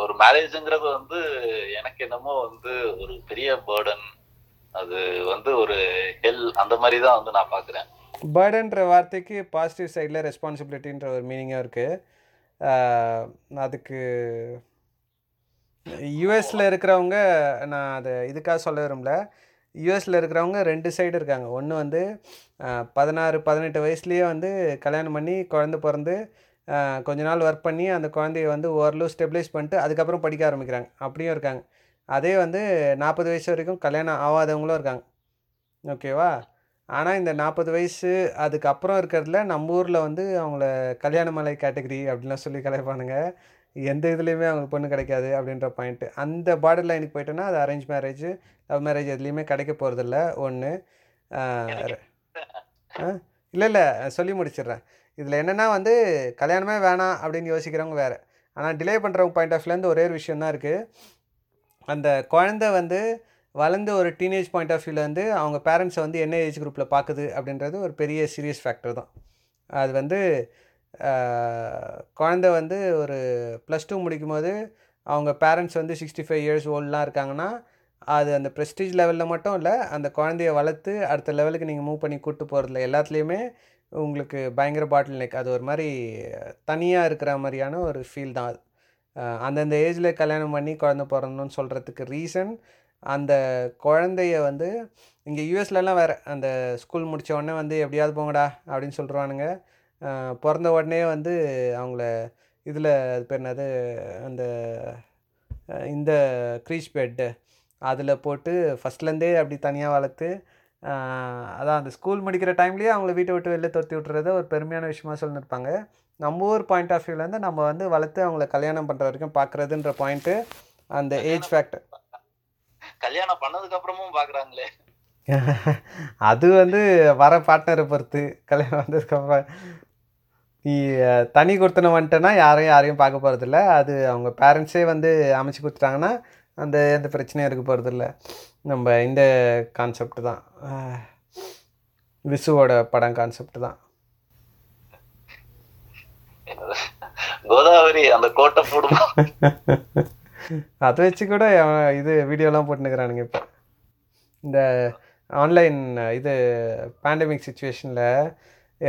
ஒரு மேரேஜ்ங்கிறது வந்து எனக்கு என்னமோ வந்து ஒரு பெரிய பேர்டன் அது வந்து ஒரு ஹெல் அந்த மாதிரி தான் வந்து நான் பாக்குறேன் பேர்டன்ற வார்த்தைக்கு பாசிட்டிவ் சைடில் ரெஸ்பான்சிபிலிட்டின்ற ஒரு மீனிங்காக இருக்குது அதுக்கு யூஎஸில் இருக்கிறவங்க நான் அதை இதுக்காக சொல்ல விரும்பல. யூஎஸில் இருக்கிறவங்க ரெண்டு சைடு இருக்காங்க. ஒன்று வந்து பதினாறு பதினெட்டு வயசுலேயே வந்து கல்யாணம் பண்ணி குழந்த பிறந்து கொஞ்ச நாள் ஒர்க் பண்ணி அந்த குழந்தைய வந்து ஓரளவு ஸ்டெபிலைஸ் பண்ணிட்டு அதுக்கப்புறம் படிக்க ஆரம்பிக்கிறாங்க. அப்படியும் இருக்காங்க. அதே வந்து நாற்பது வயசு வரைக்கும் கல்யாணம் ஆகாதவங்களும் இருக்காங்க. ஓகேவா ஆனால் இந்த நாற்பது வயசு அதுக்கப்புறம் இருக்கிறதுல நம்ம ஊரில் வந்து அவங்கள கல்யாண மலை கேட்டகரி அப்படின்லாம் சொல்லி கலைப்பானுங்க எந்த இதுலேயுமே அவங்களுக்கு பொண்ணு கிடைக்காது அப்படின்ற பாயிண்ட்டு அந்த பார்டர் லைனுக்கு போயிட்டோன்னா அது அரேஞ்ச் மேரேஜ் லவ் மேரேஜ் எதுலேயுமே கிடைக்க போகிறதில்ல ஒன்று இல்லை இல்லை சொல்லி முடிச்சிடுறேன். இதில் என்னென்னா வந்து கல்யாணமே வேணாம் அப்படின்னு யோசிக்கிறவங்க வேறு. ஆனால் டிலே பண்ணுறவங்க பாயிண்ட் ஆஃப் வியூலேருந்து ஒரே ஒரு விஷயம் தான் இருக்குது அந்த குழந்தை வந்து வளர்ந்து ஒரு டீனேஜ் பாயிண்ட் ஆஃப் வியூலேருந்து அவங்க பேரண்ட்ஸை வந்து என்ன ஏஜ் குரூப்பில் பார்க்குது அப்படின்றது ஒரு பெரிய சீரியஸ் ஃபேக்டர் தான். அது வந்து குழந்தை வந்து ஒரு ப்ளஸ் டூ முடிக்கும் போது அவங்க பேரண்ட்ஸ் வந்து சிக்ஸ்டி ஃபைவ் இயர்ஸ் ஓல்டெலாம் இருக்காங்கன்னா அது அந்த ப்ரெஸ்டீஜ் லெவலில் மட்டும் இல்லை அந்த குழந்தைய வளர்த்து அடுத்த லெவலுக்கு நீங்கள் மூவ் பண்ணி கூப்பிட்டு போகிறதுல எல்லாத்துலேயுமே உங்களுக்கு பயங்கர பாட்டில் நெக் அது ஒரு மாதிரி தனியாக இருக்கிற மாதிரியான ஒரு ஃபீல் தான் அது. அந்தந்த ஏஜில் கல்யாணம் பண்ணி குழந்த பிறந்தோன்னு சொல்கிறதுக்கு ரீசன் அந்த குழந்தைய வந்து இங்கே யூஎஸ்லலாம் வேறு அந்த ஸ்கூல் முடித்த உடனே வந்து எப்படியாவது போங்கடா அப்படின்னு சொல்லிடுவானுங்க பிறந்த உடனே வந்து அவங்கள இதில் அது பேர் என்னது? அந்த இந்த க்ரீச் பெட்டு அதில் போட்டு ஃபஸ்ட்லேருந்தே அப்படி தனியாக வளர்த்து அதான் அந்த ஸ்கூல் முடிக்கிற டைம்லேயே அவங்கள வீட்டை விட்டு வெளில துரத்தி விட்டுறத ஒரு பெருமையான விஷயமா சொல்லியிருப்பாங்க நம்ம ஊர் பாயிண்ட் ஆஃப் வியூலேருந்து நம்ம வந்து வளர்த்து அவங்கள கல்யாணம் பண்ணுற வரைக்கும் பார்க்குறதுன்ற பாயிண்ட்டு அந்த ஏஜ் ஃபேக்டர் கல்யாணம் பண்ணதுக்கு அப்புறமும் பாக்குறாங்களே. [laughs] அது வந்து வர பார்ட்னரை பொறுத்து கல்யாணம் வந்ததுக்கப்புறம் நீ தனி கொடுத்தன வந்துட்டேன்னா யாரையும் யாரையும் பார்க்க போகிறதில்ல அது அவங்க பேரண்ட்ஸே வந்து அமைச்சு கொடுத்துட்டாங்கன்னா அந்த எந்த பிரச்சனையும் இருக்க போகிறதில்ல நம்ம இந்த கான்செப்ட் தான். விசுவோட படம் கான்செப்ட் தான்? கோதாவரி அந்த கோட்டை போடுமா? [laughs] அதை வச்சு கூட இது வீடியோலாம் போட்டுனுக்குறானுங்க இப்போ. இந்த ஆன்லைன் இது பேண்டமிக் சுச்சுவேஷனில்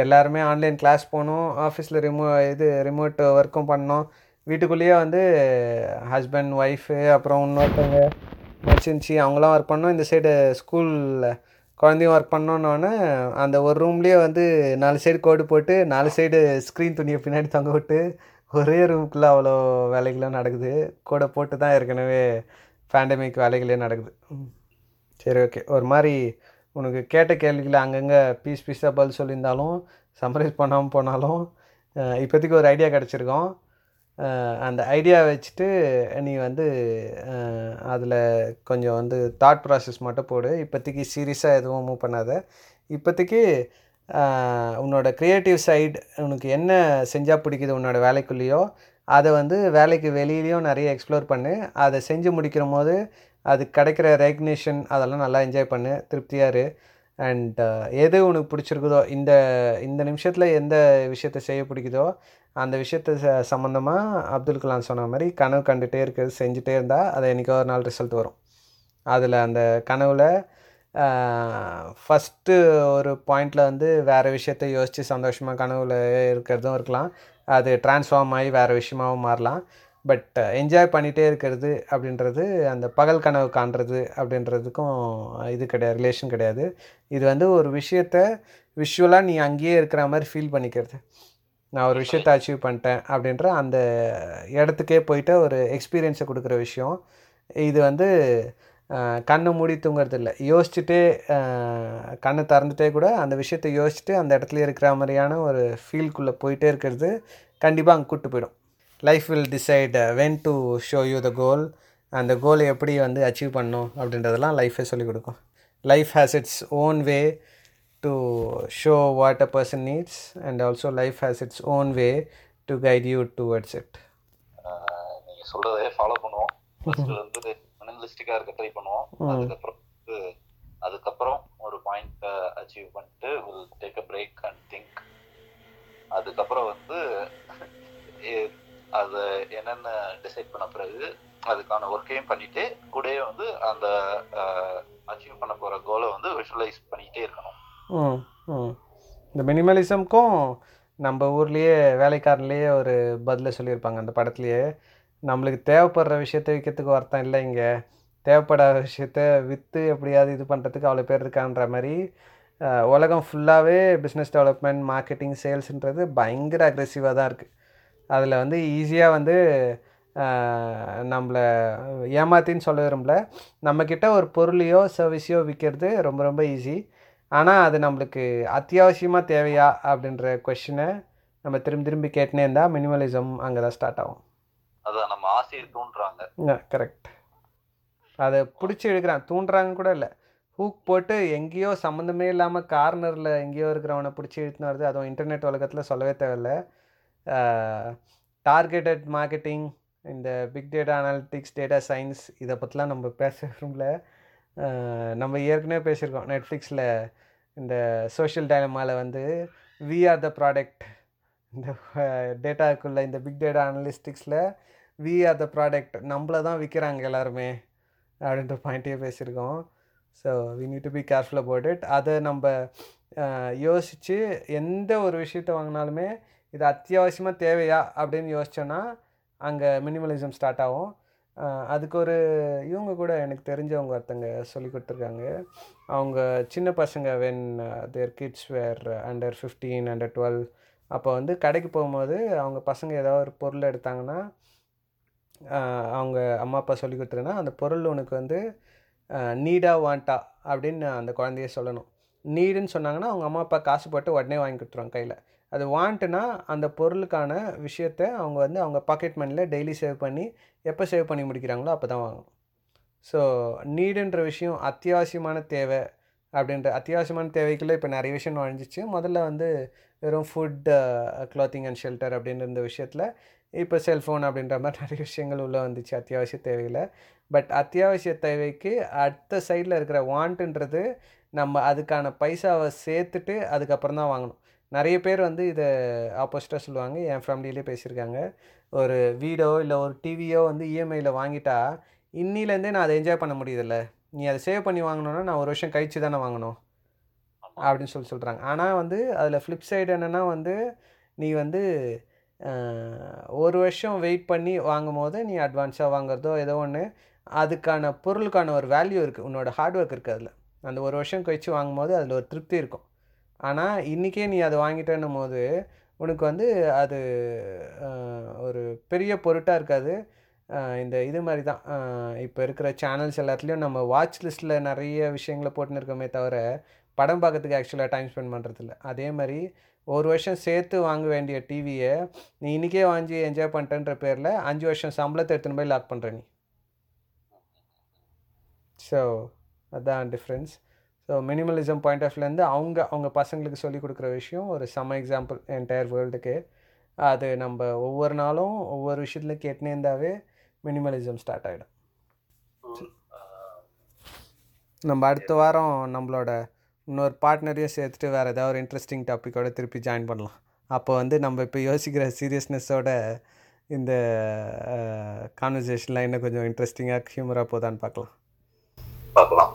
எல்லாருமே ஆன்லைன் கிளாஸ் போனோம். ஆஃபீஸில் ரிமோ இது ரிமோட் ஒர்க்கும் பண்ணோம். வீட்டுக்குள்ளேயே வந்து ஹஸ்பண்ட் ஒய்ஃபு அப்புறம் இன்னொருத்தவங்க மச்சிருந்துச்சி அவங்களாம் ஒர்க் பண்ணோம். இந்த சைடு ஸ்கூலில் குழந்தையும் ஒர்க் பண்ணோன்னொன்னே அந்த ஒரு ரூம்லேயே வந்து நாலு சைடு கோடு போட்டு நாலு சைடு ஸ்க்ரீன் துணியை பின்னாடி தொங்க விட்டு ஒரே ரூமுக்குள்ளே அவ்வளோ வேலைகள்லாம் நடக்குது. கூட போட்டு தான் ஏற்கனவே பேண்டமிக் வேலைகளே நடக்குது. ம். சரி ஓகே ஒரு மாதிரி உனக்கு கேட்ட கேள்விகளை அங்கங்கே பீஸ் பீஸாக பதில் சொல்லியிருந்தாலும் சம்மரைஸ் பண்ணாமல் போனாலும் இப்போதைக்கு ஒரு ஐடியா கிடச்சிருக்கோம். அந்த ஐடியா வச்சுட்டு நீ வந்து அதில் கொஞ்சம் வந்து தாட் ப்ராசஸ் மட்டும் போடு. இப்போதைக்கு சீரியஸாக எதுவும் மூவ் பண்ணாத. இப்போதைக்கு உன்னோட க்ரியேட்டிவ் சைடு உனக்கு என்ன செஞ்சால் பிடிக்குது உன்னோட வேலைக்குள்ளேயோ அதை வந்து வேலைக்கு வெளியிலையும் நிறைய எக்ஸ்ப்ளோர் பண்ணு. அதை செஞ்சு முடிக்கிற போது அது கிடைக்கிற ரெக்னேஷன் அதெல்லாம் நல்லா என்ஜாய் பண்ணு திருப்தியாக இரு. அண்ட் uh, எது உனக்கு பிடிச்சிருக்குதோ இந்த இந்த நிமிஷத்தில் எந்த விஷயத்தை செய்ய பிடிக்குதோ அந்த விஷயத்தை ச சம்மந்தமாக அப்துல் கலாம் சொன்ன மாதிரி கனவு கண்டுகிட்டே இருக்கிறது செஞ்சுட்டே இருந்தால் அது என்றைக்கோ ஒரு நாள் ரிசல்ட் வரும். அதில் அந்த கனவில் ஃபஸ்ட்டு ஒரு பாயிண்டில் வந்து வேறு விஷயத்த யோசித்து சந்தோஷமாக கனவுல இருக்கிறதும் இருக்கலாம். அது ட்ரான்ஸ்ஃபார்ம் ஆகி வேறு விஷயமாகவும் மாறலாம். பட் என்ஜாய் பண்ணிகிட்டே இருக்கிறது அப்படின்றது அந்த பகல் கனவு காண்றது அப்படின்றதுக்கும் இது கிடையாது ரிலேஷன் கிடையாது. இது வந்து ஒரு விஷயத்த விஷுவலாக நீ அங்கேயே இருக்கிற மாதிரி ஃபீல் பண்ணிக்கிறது. நான் ஒரு விஷயத்தை அச்சீவ் பண்ணிட்டேன் அப்படின்ற அந்த இடத்துக்கே போயிட்டு ஒரு எக்ஸ்பீரியன்ஸை கொடுக்குற விஷயம். இது வந்து கண்ணை மூடி தூங்குறது இல்லை. யோசிச்சுட்டே கண்ணை திறந்துட்டே கூட அந்த விஷயத்தை யோசிச்சுட்டு அந்த இடத்துல இருக்கிற மாதிரியான ஒரு ஃபீல்குள்ளே போயிட்டே இருக்கிறது கண்டிப்பாக அங்கே கூட்டு போயிடும். Life will decide when to show you the goal அந்த கோலை எப்படி வந்து அச்சீவ் பண்ணணும் அப்படின்றதெல்லாம் லைஃபே சொல்லிக் கொடுக்கும். Life has its own way to show what a person needs and also life has its own way to guide you towards it ah நீங்க சொல்றதே ஃபாலோ பண்ணுவோம். வந்து மினிமலிஸ்டிக்கா இருக்க ட்ரை பண்ணுவோம். அதுக்கப்புறம் அதுக்கப்புறம் ஒரு பாயிண்ட் அச்சீவ் பண்ணிட்டு will take a break and think அதுக்கப்புறம் வந்து அது என்னென்ன டிசைட் பண்ண பிறகு அதுக்கான ஒர்க்கையும் பண்ணிட்டு கூடயே வந்து அந்த அச்சீவ் பண்ண போற கோலை வந்து விஷுவலைஸ் பண்ணிக்கிட்டே இருக்கணும். ம் ம். இந்த மினிமலிசம்க்கும் நம்ம ஊர்லேயே வேலைக்காரன்லேயே ஒரு பதிலை சொல்லியிருப்பாங்க. அந்த படத்துலேயே நம்மளுக்கு தேவைப்படுற விஷயத்த விற்கிறதுக்கு ஒருத்தன் இல்லை இங்கே. தேவைப்படாத விஷயத்த விற்று எப்படியாவது இது பண்ணுறதுக்கு அவ்வளோ பேர் இருக்கான்ற மாதிரி உலகம் ஃபுல்லாகவே பிஸ்னஸ் டெவலப்மெண்ட் மார்க்கெட்டிங் சேல்ஸுன்றது பயங்கர அக்ரெசிவாக தான் இருக்குது அதில் வந்து ஈஸியாக வந்து நம்மளை ஏமாத்தின்னு சொல்ல விரும்பல. நம்மக்கிட்ட ஒரு பொருளையோ சர்வீஸையோ விற்கிறது ரொம்ப ரொம்ப ஈஸி ஆனால் அது நம்மளுக்கு அத்தியாவசியமாக தேவையா அப்படின்ற கொஷினை நம்ம திரும்பி திரும்பி கேட்டுனே இருந்தால் மினிமலிசம் அங்கே தான் ஸ்டார்ட் ஆகும். அதான் நம்ம ஆசையை தூண்டுறாங்க. கரெக்ட் அதை பிடிச்சி எடுக்கிறான். தூண்டுறாங்க கூட இல்லை. ஹூக் போட்டு எங்கேயோ சம்மந்தமே இல்லாமல் கார்னரில் எங்கேயோ இருக்கிறவனை பிடிச்சி இழுத்துன்னு வருது அதுவும் இன்டர்நெட் உலகத்தில் சொல்லவே தேவையில்ல. டார்கெட்டட் மார்க்கெட்டிங் இந்த big data analytics data science இதை பற்றிலாம் நம்ம பேச ரூமில் நம்ம ஏற்கனவே பேசியிருக்கோம் நெட்ஃப்ளிக்ஸில் இந்த சோஷியல் டைலமாவில் வந்து வி ஆர் த ப்ராடக்ட் இந்த டேட்டாக்குள்ளே இந்த பிக் டேட்டா அனலிஸ்டிக்ஸில் வி ஆர் த ப்ராடக்ட் நம்மள தான் விற்கிறாங்க எல்லாருமே அப்படின்ற பாயிண்ட்டே பேசியிருக்கோம். So we need to be careful about it அதை நம்ம யோசித்து எந்த ஒரு விஷயத்த வாங்கினாலுமே இது அத்தியாவசியமாக தேவையா அப்படின்னு யோசிச்சோன்னா அங்கே மினிமலிசம் ஸ்டார்ட் ஆகும். அதுக்கு ஒரு இவங்க கூட எனக்கு தெரிஞ்சவங்க ஒருத்தங்க சொல்லி கொடுத்துருக்காங்க. அவங்க சின்ன பசங்க when their kids were under fifteen under twelve அப்போ வந்து கடைக்கு போகும்போது அவங்க பசங்க ஏதாவது ஒரு பொருள் எடுத்தாங்கன்னா அவங்க அம்மா அப்பா சொல்லி கொடுத்துருன்னா அந்த பொருள் உனக்கு வந்து நீடா வாண்டா அப்படின்னு அந்த குழந்தைய சொல்லணும். நீடுன்னு சொன்னாங்கன்னா அவங்க அம்மா அப்பா காசு போட்டு உடனே வாங்கி கொடுத்துருவாங்க கையில். அது வாண்ட்டுனா அந்த பொருளுக்கான விஷயத்த அவங்க வந்து அவங்க பாக்கெட் மணியில் டெய்லி சேவ் பண்ணி எப்போ சேவ் பண்ணி முடிக்கிறாங்களோ அப்போ தான் வாங்கணும். ஸோ நீடுன்ற விஷயம் அத்தியாவசியமான தேவை அப்படின்ற அத்தியாவசியமான தேவைக்குள்ளே இப்போ நிறைய விஷயம் நுழைஞ்சிச்சு. முதல்ல வந்து வெறும் ஃபுட் க்ளாத்திங் அண்ட் ஷெல்டர் அப்படின்ற இந்த விஷயத்தில் இப்போ செல்ஃபோன் அப்படின்ற மாதிரி நிறைய விஷயங்கள் உள்ளே வந்துச்சு அத்தியாவசிய தேவையில். பட் அத்தியாவசிய தேவைக்கு அடுத்த சைடில் இருக்கிற வாண்ட்டுன்றது நம்ம அதுக்கான பைசாவை சேர்த்துட்டு அதுக்கப்புறம் தான் வாங்கணும். நிறைய பேர் வந்து இதை ஆப்போசிட்டாக சொல்லுவாங்க. என் ஃபேமிலியிலே பேசியிருக்காங்க. ஒரு வீடோ இல்லை ஒரு டிவியோ வந்து இஎம்ஐயில் வாங்கிட்டா இன்னிலேருந்தே நான் அதை என்ஜாய் பண்ண முடியுதில்ல. நீ அதை சேவ் பண்ணி வாங்கணுன்னா நான் ஒரு வருஷம் கழிச்சு தானே வாங்கணும். அப்படின்னு சொல்லி சொல்கிறாங்க ஆனால் வந்து அதில் ஃப்ளிப் சைடு என்னென்னா வந்து நீ வந்து ஒரு வருஷம் வெயிட் பண்ணி வாங்கும் போது நீ அட்வான்ஸாக வாங்குறதோ ஏதோ ஒன்று அதுக்கான பொருளுக்கான ஒரு வேல்யூ இருக்குது உன்னோட ஹார்ட் ஒர்க் இருக்குது அதில். அந்த ஒரு வருஷம் கழித்து வாங்கும் போது அதில் ஒரு திருப்தி இருக்கும். ஆனால் இன்றைக்கே நீ அதை வாங்கிட்டேன்னும் போது உனக்கு வந்து அது ஒரு பெரிய பொருட்டாக இருக்காது. இந்த இது மாதிரி தான் இப்போ இருக்கிற சேனல்ஸ் எல்லாத்துலேயும் நம்ம வாட்ச் லிஸ்ட்டில் நிறைய விஷயங்களை போட்டுன்னு இருக்கோமே தவிர படம் பார்க்கறதுக்கு ஆக்சுவலாக டைம் ஸ்பெண்ட் பண்ணுறதில்ல அதே மாதிரி ஒரு வருஷம் சேர்த்து வாங்க வேண்டிய டிவியை நீ இன்றைக்கே வாங்கி என்ஜாய் பண்ணிட்டேன்ற பேரில் அஞ்சு வருஷம் சம்பளத்தை எடுத்துன்னு போய் லாக் பண்ணுற நீ. ஸோ அதுதான் difference so minimalism point of வியூலேருந்து அவங்க அவங்க பசங்களுக்கு சொல்லிக் கொடுக்குற விஷயம் ஒரு செம்ம எக்ஸாம்பிள் என்டையர் வேர்ல்டுக்கு அது நம்ம ஒவ்வொரு நாளும் ஒவ்வொரு விஷயத்துலையும் கேட்டுனே இருந்தாவே மினிமலிசம் ஸ்டார்ட் ஆகிடும் நம்ம அடுத்த வாரம் நம்மளோட இன்னொரு பார்ட்னரையும் சேர்த்துட்டு வேறு ஏதாவது ஒரு இன்ட்ரெஸ்டிங் டாப்பிக்கோட திருப்பி ஜாயின் பண்ணலாம். அப்போ வந்து நம்ம இப்போ யோசிக்கிற சீரியஸ்னஸோட இந்த கான்வர்சேஷன்லாம் இன்னும் கொஞ்சம் இன்ட்ரெஸ்டிங்காக ஹியூமராக போதான்னு பார்க்கலாம். பார்க்கலாம்.